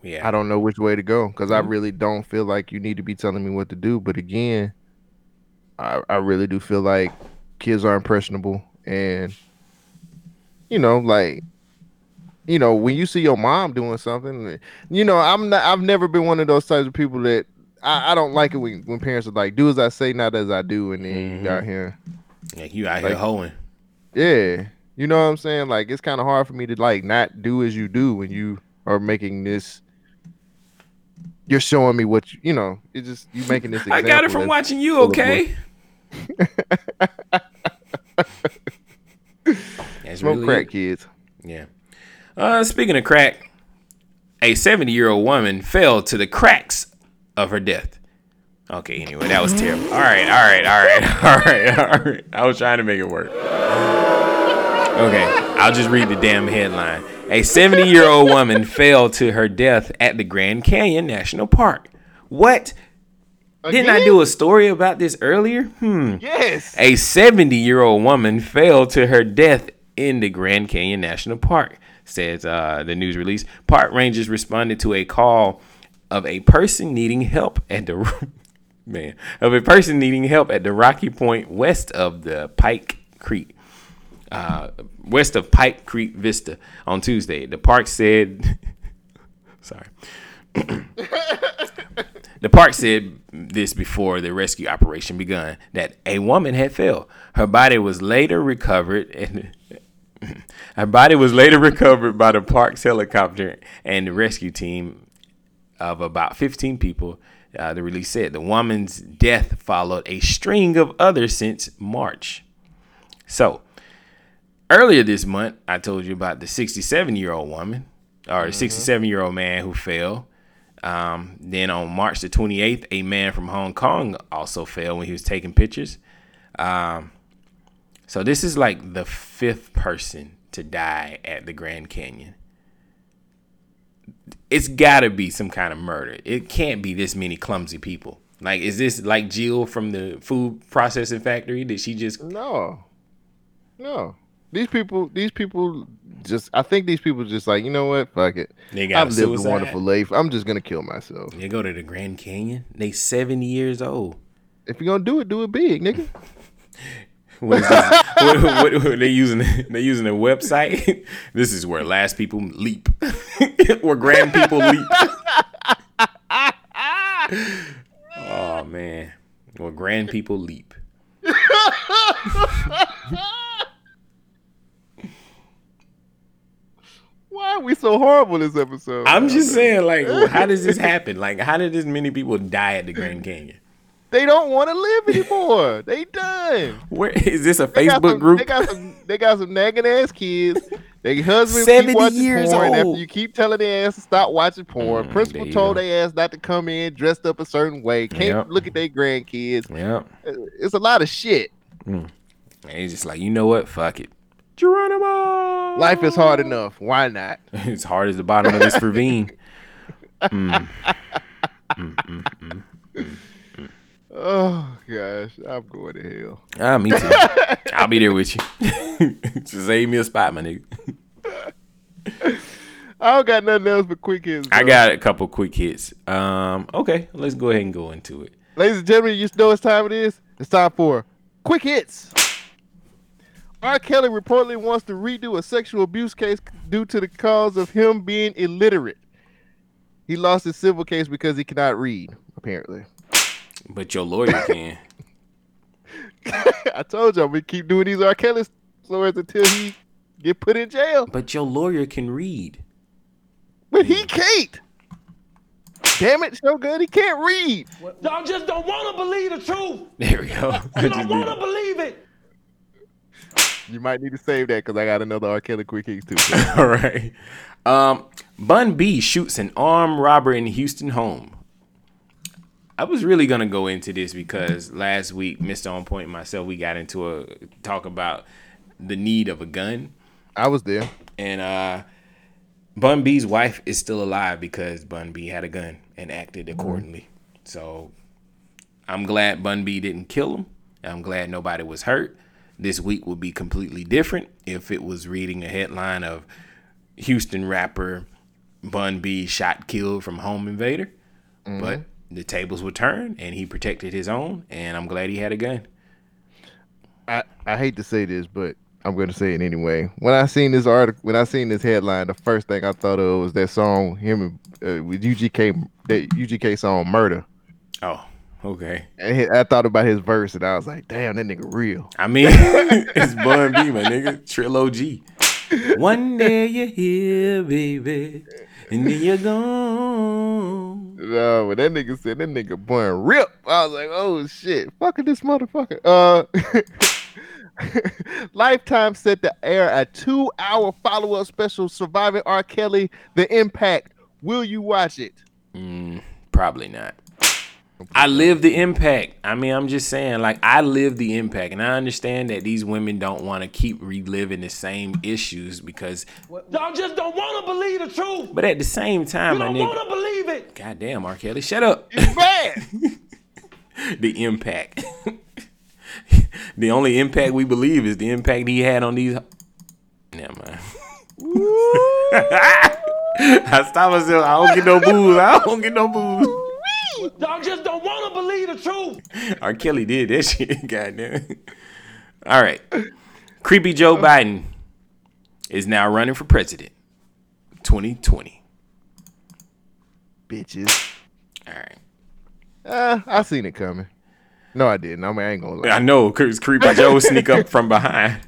Yeah. I don't know which way to go because I Mhm. really don't feel like you need to be telling me what to do. But again, I I really do feel like kids are impressionable, and you know, like you know, when you see your mom doing something, you know, I'm not. I've never been one of those types of people that I, I don't like it when when parents are like, "Do as I say, not as I do," and then you out here. Yeah, you out here Like- hoeing. Yeah. You know what I'm saying? Like it's kind of hard for me to like not do as you do when you are making this you're showing me what you, you know, it's just you making this I got it from watching you, okay? That's Smoke really crack, it. kids. Yeah. Uh, speaking of crack, a 70 year old woman fell to the cracks of her death. Okay, anyway, that was terrible. All right, all right, all right, all right, all right. I was trying to make it work. Okay, I'll just read the damn headline. A 70 year old woman fell to her death at the Grand Canyon National Park. What? Didn't I do a story about this earlier? Hmm. Yes. A 70 year old woman fell to her death in the Grand Canyon National Park, says uh, the news release. Park rangers responded to a call of a person needing help at the man of a person needing help at the Rocky Point west of the Pipe Creek. Uh, west of Pipe Creek Vista on Tuesday. The park said, sorry. the park said this before the rescue operation begun that a woman had fell. Her body was later recovered and her body was later recovered by the park's helicopter and the rescue team of about 15 people. Uh, the release said the woman's death followed a string of others since March. So, earlier this month, I told you about the 67 year old woman or the 67 year old man who fell. Um, then on March the 28th, a man from Hong Kong also fell when he was taking pictures. Um, so this is like the fifth person to die at the Grand Canyon. It's got to be some kind of murder. It can't be this many clumsy people. Like, is this like Jill from the food processing factory? Did she just No. No. These people, these people just, I think these people just like, you know what? Fuck it. They got I've a lived a wonderful life. I'm just to kill myself. they go to the Grand Canyon? They 70 years old. If you're to do it, do it big, nigga. What is that? what, what, what, they using? They using a website. This is where last people leap, where grand people leap. oh man, where grand people leap. Why are we so horrible this episode? I'm just saying, like, how does this happen? Like, how did this many people die at the Grand Canyon? They don't want to live anymore. they done. Where is this a They Facebook some- group? They got some. They got some nagging ass kids. They husbands keep watching years porn old. after you keep telling their ass to stop watching porn. Mm, Principal told their ass not to come in dressed up a certain way. Can't Yep. look at their grandkids. Yeah, uh, It's a lot of shit. Mm. and he's just like, you know what? Fuck it. Geronimo. Life is hard enough. Why not? it's hard as the bottom of this ravine. Mm. mm, mm Oh gosh, I'm going to hell. Ah, me too. I'll be there with you. Just save me a spot, my nigga. I don't got nothing else but quick hits. I got a couple quick hits. Um, okay, let's go ahead and go into it. Ladies and gentlemen, you know what time it is? It's time for quick hits. R. Kelly reportedly wants to redo a sexual abuse case due to the cause of him being illiterate. He lost his civil case because he cannot read, apparently. But your lawyer can. I told y'all we keep doing these R. Kelly stories until he get put in jail. But your lawyer can read. But he can't. Damn it, so good he can't read. Y'all just don't want to believe the truth. There we go. You don't want to believe it. You might need to save that because I got another R. Kelly quick hits too. All right. Um, Bun B shoots an armed robber in Houston home. I was really gonna go into this because last week, Mr. On Point and myself, we got into a talk about the need of a gun. I was there. And uh Bun B's wife is still alive because Bun B had a gun and acted accordingly. So I'm glad Bun B didn't kill him. I'm glad nobody was hurt. This week would be completely different if it was reading a headline of Houston rapper Bun B shot killed from home invader. But the tables were turned and he protected his own and I'm glad he had a gun. I, I hate to say this, but I'm going to say it anyway. When I seen this article, when I seen this headline, the first thing I thought of was that song him uh, with UGK, that UGK song "Murder." Oh, okay. And he- I thought about his verse, and I was like, "Damn, that nigga real." I mean, it's Bun B, my nigga. Trill OG. One day you're here, baby, and then you're gone. No, when that nigga said that nigga born rip, I was like, "Oh shit, fucking this motherfucker." Uh, Lifetime set to air a two-hour follow-up special surviving R. Kelly, The Impact. Will you watch it? Mm, probably not. I live the impact. I mean, I'm just saying, like, I live the impact, and I understand that these women don't want to keep reliving the same issues because. Y'all just don't want to believe the truth. But at the same time, you don't want to believe it. Goddamn, R. Kelly, shut up. It's bad. the impact. the only impact we believe is the impact he had on these. Never mind. I stop myself. I don't get no booze. I don't get no booze. Y'all just don't want to believe the truth. R. Kelly did that shit. Goddamn. All right. Creepy Joe Biden is now running for president. 2020. Bitches. All right. Uh, I seen it coming. No, I didn't. I mean, I ain't gonna lie. I know, because Creepy Joe sneak up from behind.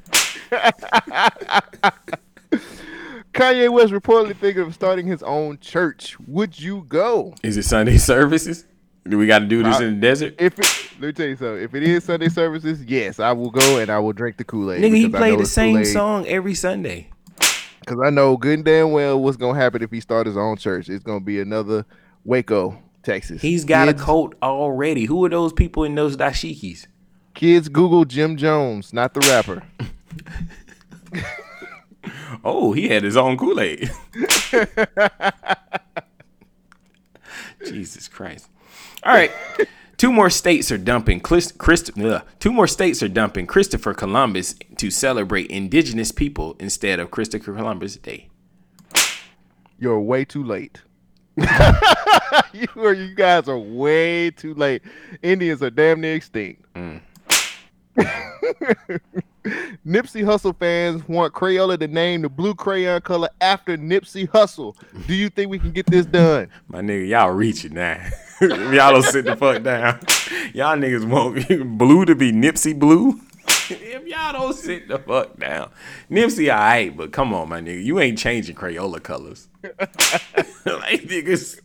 Kanye West reportedly thinking of starting his own church. Would you go? Is it Sunday services? Do we got to do this in the desert? If it, let me tell you something. If it is Sunday services, yes, I will go and I will drink the Kool Aid. Nigga, he played the same song every Sunday. Because I know good and damn well what's gonna happen if he start his own church. It's gonna be another Waco, Texas. He's got kids, a cult already. Who are those people in those dashikis? Kids Google Jim Jones, not the rapper. oh, he had his own Kool Aid. Jesus Christ. All right. Two more states are dumping Christ, Christ, ugh. two more states are dumping Christopher Columbus to celebrate indigenous people instead of Christopher Columbus Day. You're way too late. you are you guys are way too late. Indians are damn near extinct. Mm. Nipsey Hussle fans want Crayola to name the blue crayon color after Nipsey Hussle. Do you think we can get this done? My nigga, y'all reaching now. y'all don't sit the fuck down. Y'all niggas want blue to be Nipsey blue. if y'all don't sit the fuck down. Nipsey alright, but come on, my nigga. You ain't changing Crayola colors. like niggas.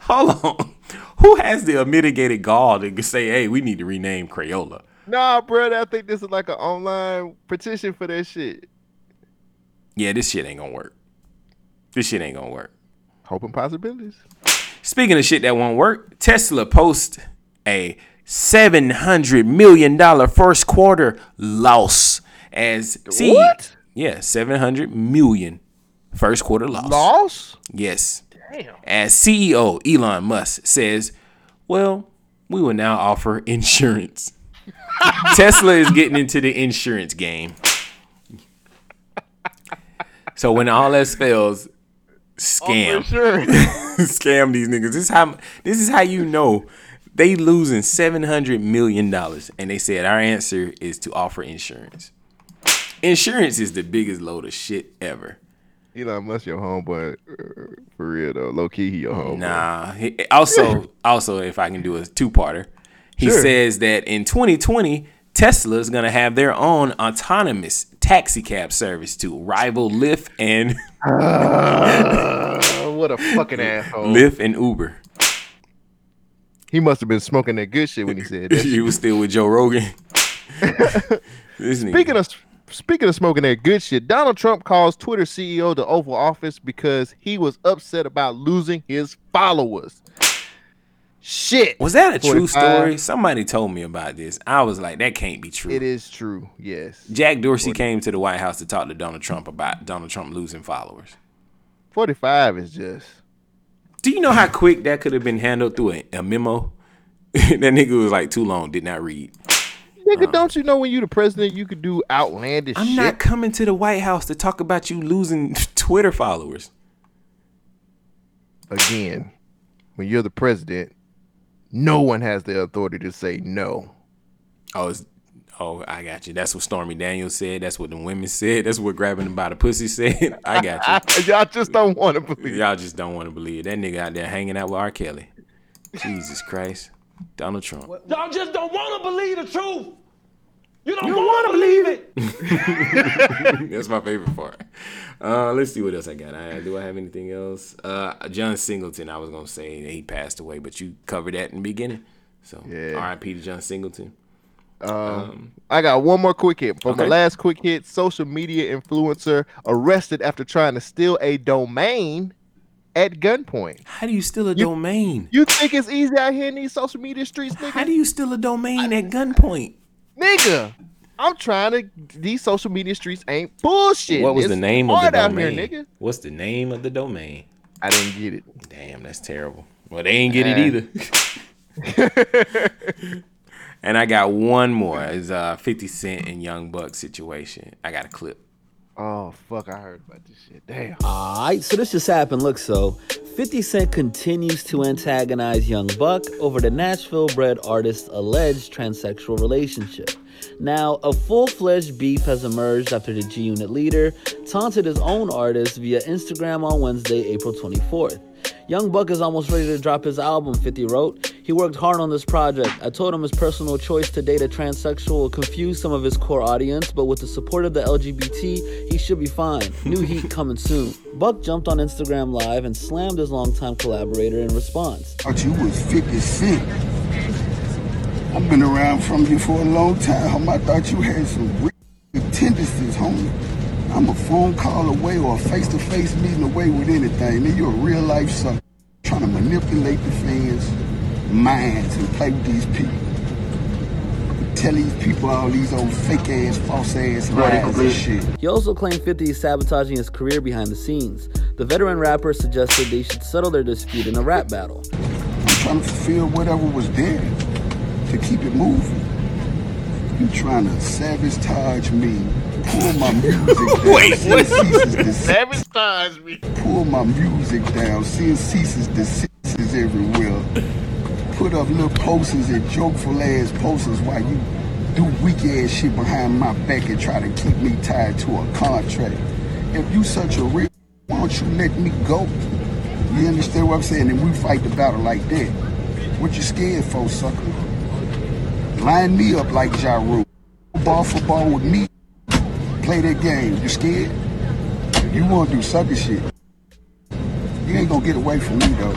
Hold on. Who has the mitigated gall to say, hey, we need to rename Crayola? Nah, bro, I think this is like an online petition for that shit. Yeah, this shit ain't gonna work. This shit ain't gonna work. Hoping possibilities. Speaking of shit that won't work, Tesla post a seven hundred million dollar first quarter loss as see what? Yeah, seven hundred million first quarter loss. Loss? Yes. Damn. As CEO Elon Musk says, well, we will now offer insurance. Tesla is getting into the insurance game. So when all else fails, scam, scam these niggas. This is how this is how you know they losing seven hundred million dollars, and they said our answer is to offer insurance. Insurance is the biggest load of shit ever. Elon Musk your homeboy uh, for real though. Low key, he your homeboy. Nah. He, also, also, if I can do a two-parter, he Sure. says that in 2020, Tesla is gonna have their own autonomous taxi cab service to rival Lyft and Uh, what a fucking asshole. Lyft and Uber. He must have been smoking that good shit when he said that. he was still with Joe Rogan. Speaking of speaking of smoking that good shit, Donald Trump calls Twitter CEO the Oval Office because he was upset about losing his followers. Shit. Was that a true story? Somebody told me about this. I was like, that can't be true. It is true. Yes. Jack Dorsey came to the White House to talk to Donald Trump about Donald Trump losing followers. 45 is just Do you know how quick that could have been handled through a, a memo? that nigga was like too long, did not read. Nigga, um, don't you know when you the president you could do outlandish I'm shit? not coming to the White House to talk about you losing Twitter followers. Again, when you're the president, no one has the authority to say no. Oh, it's, oh, I got you. That's what Stormy Daniels said. That's what the women said. That's what grabbing them by the pussy said. I got you. Y'all just don't want to believe. Y'all just don't want to believe that nigga out there hanging out with R. Kelly. Jesus Christ, Donald Trump. Y'all just don't want to believe the truth. You don't, want to believe it. That's my favorite part. Uh, let's see what else I got. I, do I have anything else? Uh, John Singleton. I was gonna say he passed away, but you covered that in the beginning. So Yeah. R.I.P. to John Singleton. Um, I got one more quick hit. For my okay. last quick hit, social media influencer arrested after trying to steal a domain at gunpoint. How do you steal a You- domain? You think it's easy out here in these social media streets, nigga? How do you steal a domain at gunpoint? Nigga, I'm trying to. These social media streets ain't bullshit. What was It's the name of the domain? here, nigga? What's the name of the domain? I didn't get it. Damn, that's terrible. Well, they ain't get it either. and I got one more. It's uh 50 Cent and Young Buck situation. I got a clip. Oh fuck! I heard about this shit. Damn. Alright, so this just happened. Look, so 50 Cent continues to antagonize Young Buck over the Nashville bred artist's alleged transsexual relationship. Now, a full fledged beef has emerged after the G Unit leader taunted his own artist via Instagram on Wednesday, April 24th. Young Buck is almost ready to drop his album, 50 wrote. He worked hard on this project. I told him his personal choice to date a transsexual will confuse some of his core audience, but with the support of the LGBT, he should be fine. New heat coming soon. Buck jumped on Instagram Live and slammed his longtime collaborator in response. thought you was 50 Cent. I've been around from you for a long time. I thought you had some real tendencies, homie. I'm a phone call away or a face-to-face meeting away with anything. Then you're a real life sucker. Trying to manipulate the fans' minds and play with these people. Tell these people all these old fake ass, false ass lies and shit. He also claimed 50 is sabotaging his career behind the scenes. The veteran rapper suggested they should settle their dispute in a rap battle. I'm trying to fulfill whatever was there to keep it moving. You trying to sabotage me, pull my music down. Wait, seeing what? ceases and desist. Sabotage me. Pull my music down, seeing ceases desists everywhere. Put up little posters and jokeful ass posters while you do weak ass shit behind my back and try to keep me tied to a contract. If you such a real, why don't you let me go? You understand what I'm saying? And we fight the battle like that. What you scared for, sucker? Line me up like Ja Rule. Ball for ball with me. Play that game. You scared? You wanna do sucker shit. You ain't gonna get away from me though.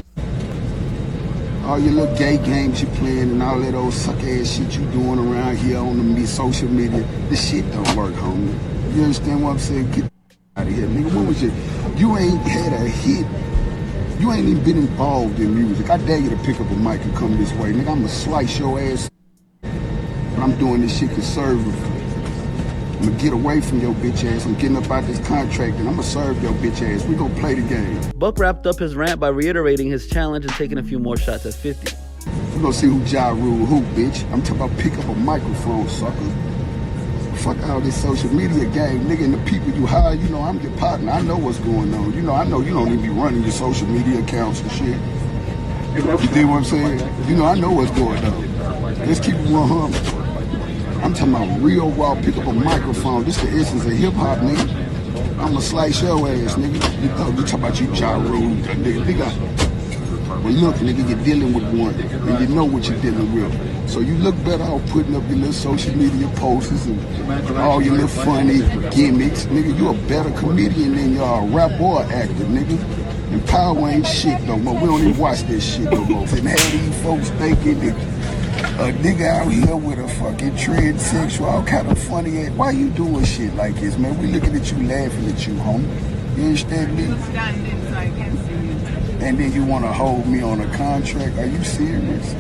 All your little gay games you playing and all that old suck ass shit you doing around here on the social media, this shit don't work, homie. You understand what I'm saying? Get out of here, nigga. What was your? You ain't had a hit. You ain't even been involved in music. I dare you to pick up a mic and come this way, nigga. I'ma slice your ass. But I'm doing this shit conservatively. I'm gonna get away from your bitch ass. I'm getting up out this contract and I'm gonna serve your bitch ass. We gonna play the game. Buck wrapped up his rant by reiterating his challenge and taking a few more shots at 50. We gonna see who Ja Rule who, bitch. I'm talking about pick up a microphone, sucker. Fuck all this social media game, nigga, and the people you hire, you know I'm your partner. I know what's going on. You know, I know you don't even be running your social media accounts and shit. You dig what I'm saying? You know, I know what's going on. Let's keep it 100. I'm talking about real raw, pick up a microphone. This the essence of hip hop, nigga. I'ma slice your ass, nigga. You know, you talk about you Ja Rule, nigga. nigga. Well, look, nigga, you're dealing with one, and you know what you're dealing with. So you look better off putting up your little social media posts and all your little funny gimmicks. Nigga, you a better comedian than you are a rap or actor, nigga. And power ain't shit no more. We don't even watch this shit no more. And have these folks thinking that a nigga out here with a fucking transsexual, all kind of funny ass. Why you doing shit like this, man? We looking at you, laughing at you, homie. You understand me? And then you want to hold me on a contract? Are you serious?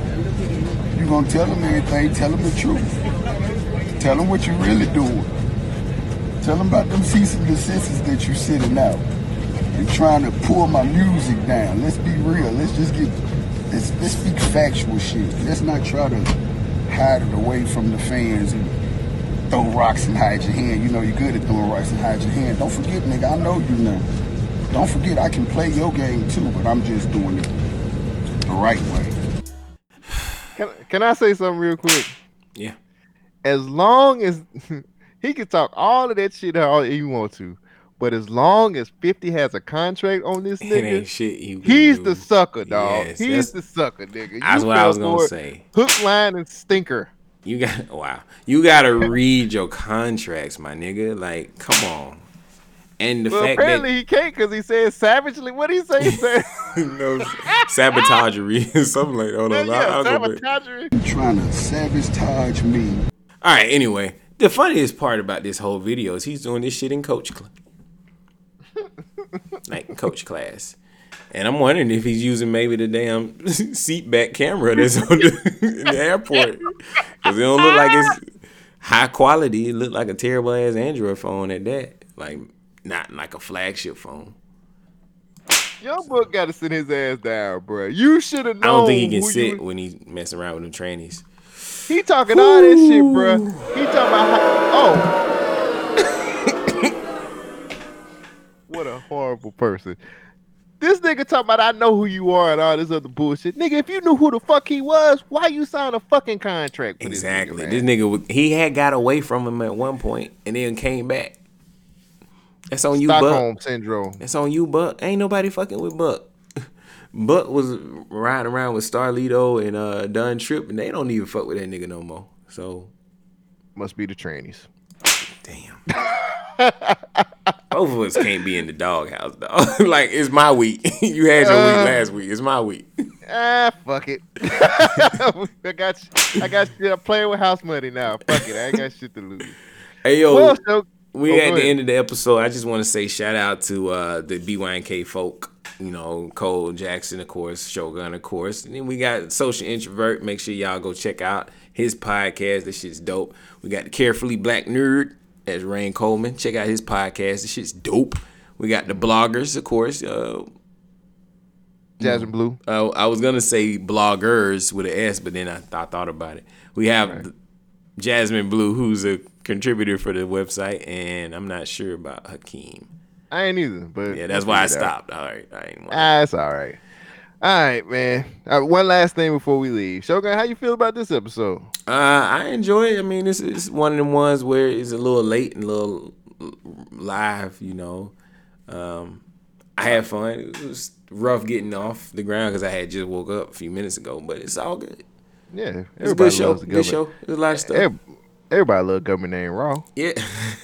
You gonna tell them everything? Tell them the truth. Tell them what you really doing. Tell them about them cease and desists that you sitting out and trying to pull my music down. Let's be real. Let's just get let's, let's speak factual shit. Let's not try to hide it away from the fans and throw rocks and hide your hand. You know you're good at throwing rocks and hide your hand. Don't forget, nigga, I know you now. Don't forget I can play your game too, but I'm just doing it the right way. Can, can I say something real quick? Yeah. As long as he can talk all of that shit out all he want to, but as long as 50 has a contract on this It nigga, shit you he's do. the sucker, dog. Yes, he's the sucker, nigga. That's what I was gonna say. Hook, line, and stinker. You got wow. You gotta read your contracts, my nigga. Like, come on. And the well, fact apparently he can't because he said savagely. What he say? He said, that no sabotagery, something like. Hold on, yeah, I'll, I'll go back. sabotagery. You trying to sabotage me. All right. Anyway, the funniest part about this whole video is he's doing this shit in coach, cl- like coach class, and I'm wondering if he's using maybe the damn seat back camera that's on the, in the airport because it don't look like it's high quality. It looked like a terrible ass Android phone at that, like not like a flagship phone. Young Buck got to sit his ass down, bro. You should have I don't think he can sit you- when he's messing around with them trannies. He talking all that shit, bro. He talking about how, oh, what a horrible person. This nigga talking about I know who you are and all this other bullshit. Nigga, if you knew who the fuck he was, why you sign a fucking contract with Exactly. this nigga? This nigga, he had got away from him at one point and then came back. That's on you, Stockholm Buck. syndrome. That's on you, Buck. Ain't nobody fucking with Buck. Buck was riding around with Starlito and uh Don Trip, and they don't even fuck with that nigga no more. So Must be the trannies. Both of us can't be in the doghouse, dog. like it's my week. you had your week Uh. last week. It's my week. Ah, fuck it. I got I got shit. I'm playing with house money now. Fuck it. I ain't got shit to lose. Hey yo, Well, so- we Oh, at the end of the episode. I just want to say shout out to uh, the BYNK folk. You know, Cole Jackson, of course, Shogun, of course. And then we got Social Introvert. Make sure y'all go check out his podcast. This shit's dope. We got the Carefully Black Nerd. That's Rain Coleman. Check out his podcast. This shit's dope. We got the bloggers, of course. Uh, Jasmine Blue. uh, I was gonna say bloggers with an S, but then I, I thought about it. We have Jasmine Blue, who's a contributor for the website, and I'm not sure about Hakeem. I ain't either, but Yeah, that's why I out. stopped. All right, I ain't. Ah, it's all right. All right, man. Uh, one last thing before we leave. Shogun, how you feel about this episode? Uh, I enjoy it. I mean, this is one of them ones where it's a little late and a little live. You know, um, I had fun. It was rough getting off the ground because I had just woke up a few minutes ago, but it's all good. Yeah, It's a good show. loves the Good show. There's a lot of stuff. Every- Everybody love government name raw. Yeah.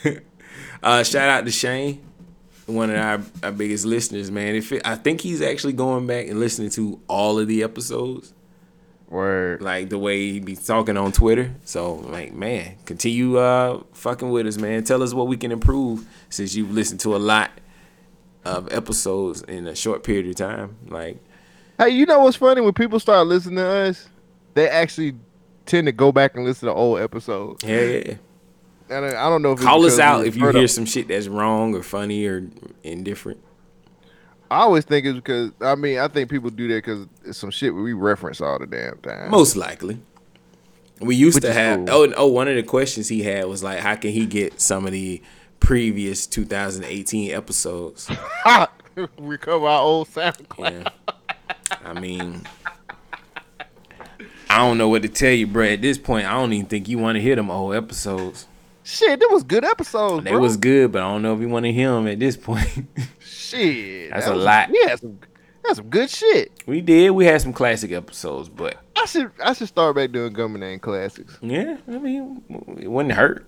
uh, shout out to Shane, one of our, our biggest listeners, man. If it, I think he's actually going back and listening to all of the episodes. Word. Like the way he be talking on Twitter. So like, man, continue uh fucking with us, man. Tell us what we can improve since you've listened to a lot of episodes in a short period of time. Like, Hey, you know what's funny? When people start listening to us, they actually tend to go back and listen to old episodes. yeah, yeah. And I don't know if Call us out if you hear of- some shit that's wrong or funny or indifferent. I always think it's because I mean I think people do that because it's some shit we reference all the damn time. Most likely. We used Which to have cool. oh oh one of the questions he had was like how can he get some of the previous 2018 episodes? recover our old SoundCloud. I mean I don't know what to tell you, bro. At this point, I don't even think you want to hear them old episodes. Shit, that was good episodes, They bro. was good, but I don't know if you want to hear them at this point. shit. That's that a was- lot. We had some that's some good shit. we did. We had some classic episodes, but I should I should start back doing government name classics. yeah, I mean, it wouldn't hurt.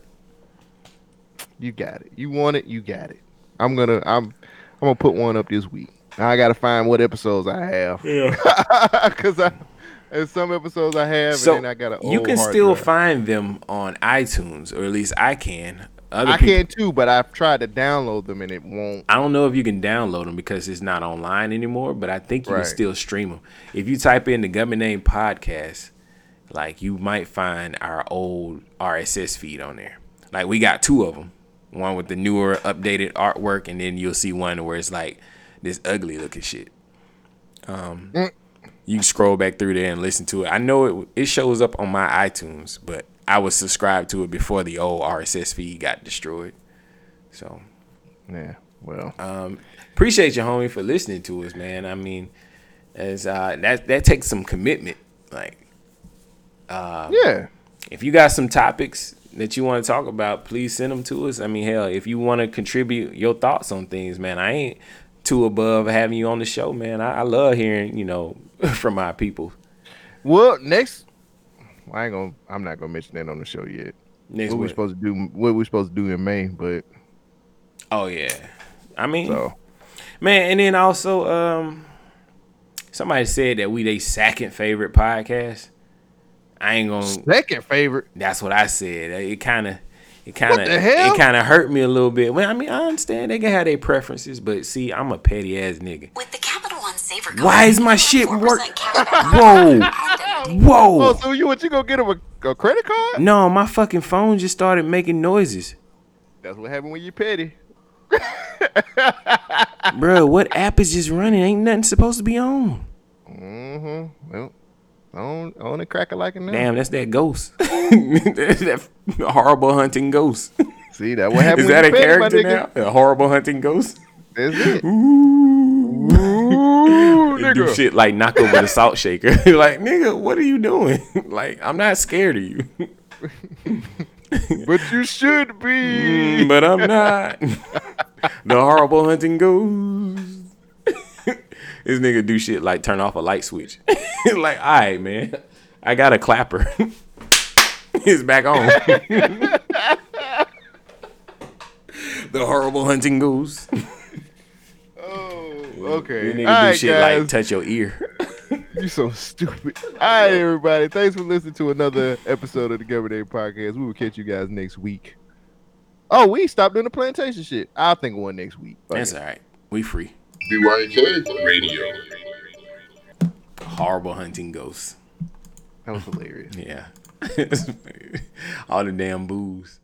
You got it. You want it, you got it. I'm gonna I'm I'm gonna put one up this week. I gotta find what episodes I have. Yeah. Cause I there's some episodes I have So and then I got a you can still drive. find them on iTunes, or at least I can. Other I people, can too, but I've tried to download them and it won't. I don't know if you can download them because it's not online anymore, but I think you Right. can still stream them. If you type in the government name podcast, like you might find our old RSS feed on there. Like we got two of them, one with the newer, updated artwork, and then you'll see one where it's like this ugly looking shit. Um, Mm. You can scroll back through there and listen to it. I know it it shows up on my iTunes, but I was subscribed to it before the old RSS feed got destroyed. So Yeah. Well. um, appreciate you, homie, for listening to us, man. I mean, as uh, that that takes some commitment. Like, uh, Yeah. if you got some topics that you want to talk about, please send them to us. I mean, hell, if you want to contribute your thoughts on things, man, I ain't too above having you on the show, man. I, I love hearing, you know, from our people. Well, next I ain't gonna I'm not gonna mention that on the show yet. Next what we what? supposed to do what we supposed to do in May, but Oh yeah, I mean, so man, and then also, um, somebody said that we they second favorite podcast. I ain't gonna second favorite. That's what I said. It kind of, it kind of, it kind of hurt me a little bit. Well, I mean, I understand they can have their preferences, but see, I'm a petty ass nigga. With the Capital One Saver card, Why is my shit work? Whoa, whoa. Oh, so you what you gonna get him a, a credit card? No, my fucking phone just started making noises. That's what happened when you petty. Bro, what app is just running? Ain't nothing supposed to be on. Mm-hmm. Well, on on the cracker like it now. Damn, that's that ghost. that's that horrible hunting ghost. See that what happened? Is that a character now? A horrible hunting ghost? That's it. Ooh, They do shit like knock over the salt shaker. like, nigga, what are you doing? like, I'm not scared of you. but you should be. Mm, but I'm not. the horrible hunting ghost. This nigga do shit like turn off a light switch. like, all right, man. I got a clapper. it's back on. the horrible hunting goose. Oh, okay. This nigga All do right, shit guys. like touch your ear. You so stupid. All right, everybody. Thanks for listening to another episode of the Government Name Podcast. We will catch you guys next week. Oh, we stopped doing the plantation shit. I'll think of one next week. Fuck That's all right. We free. BYK Radio. Horrible hunting ghosts. That was hilarious. Yeah. All the damn booze.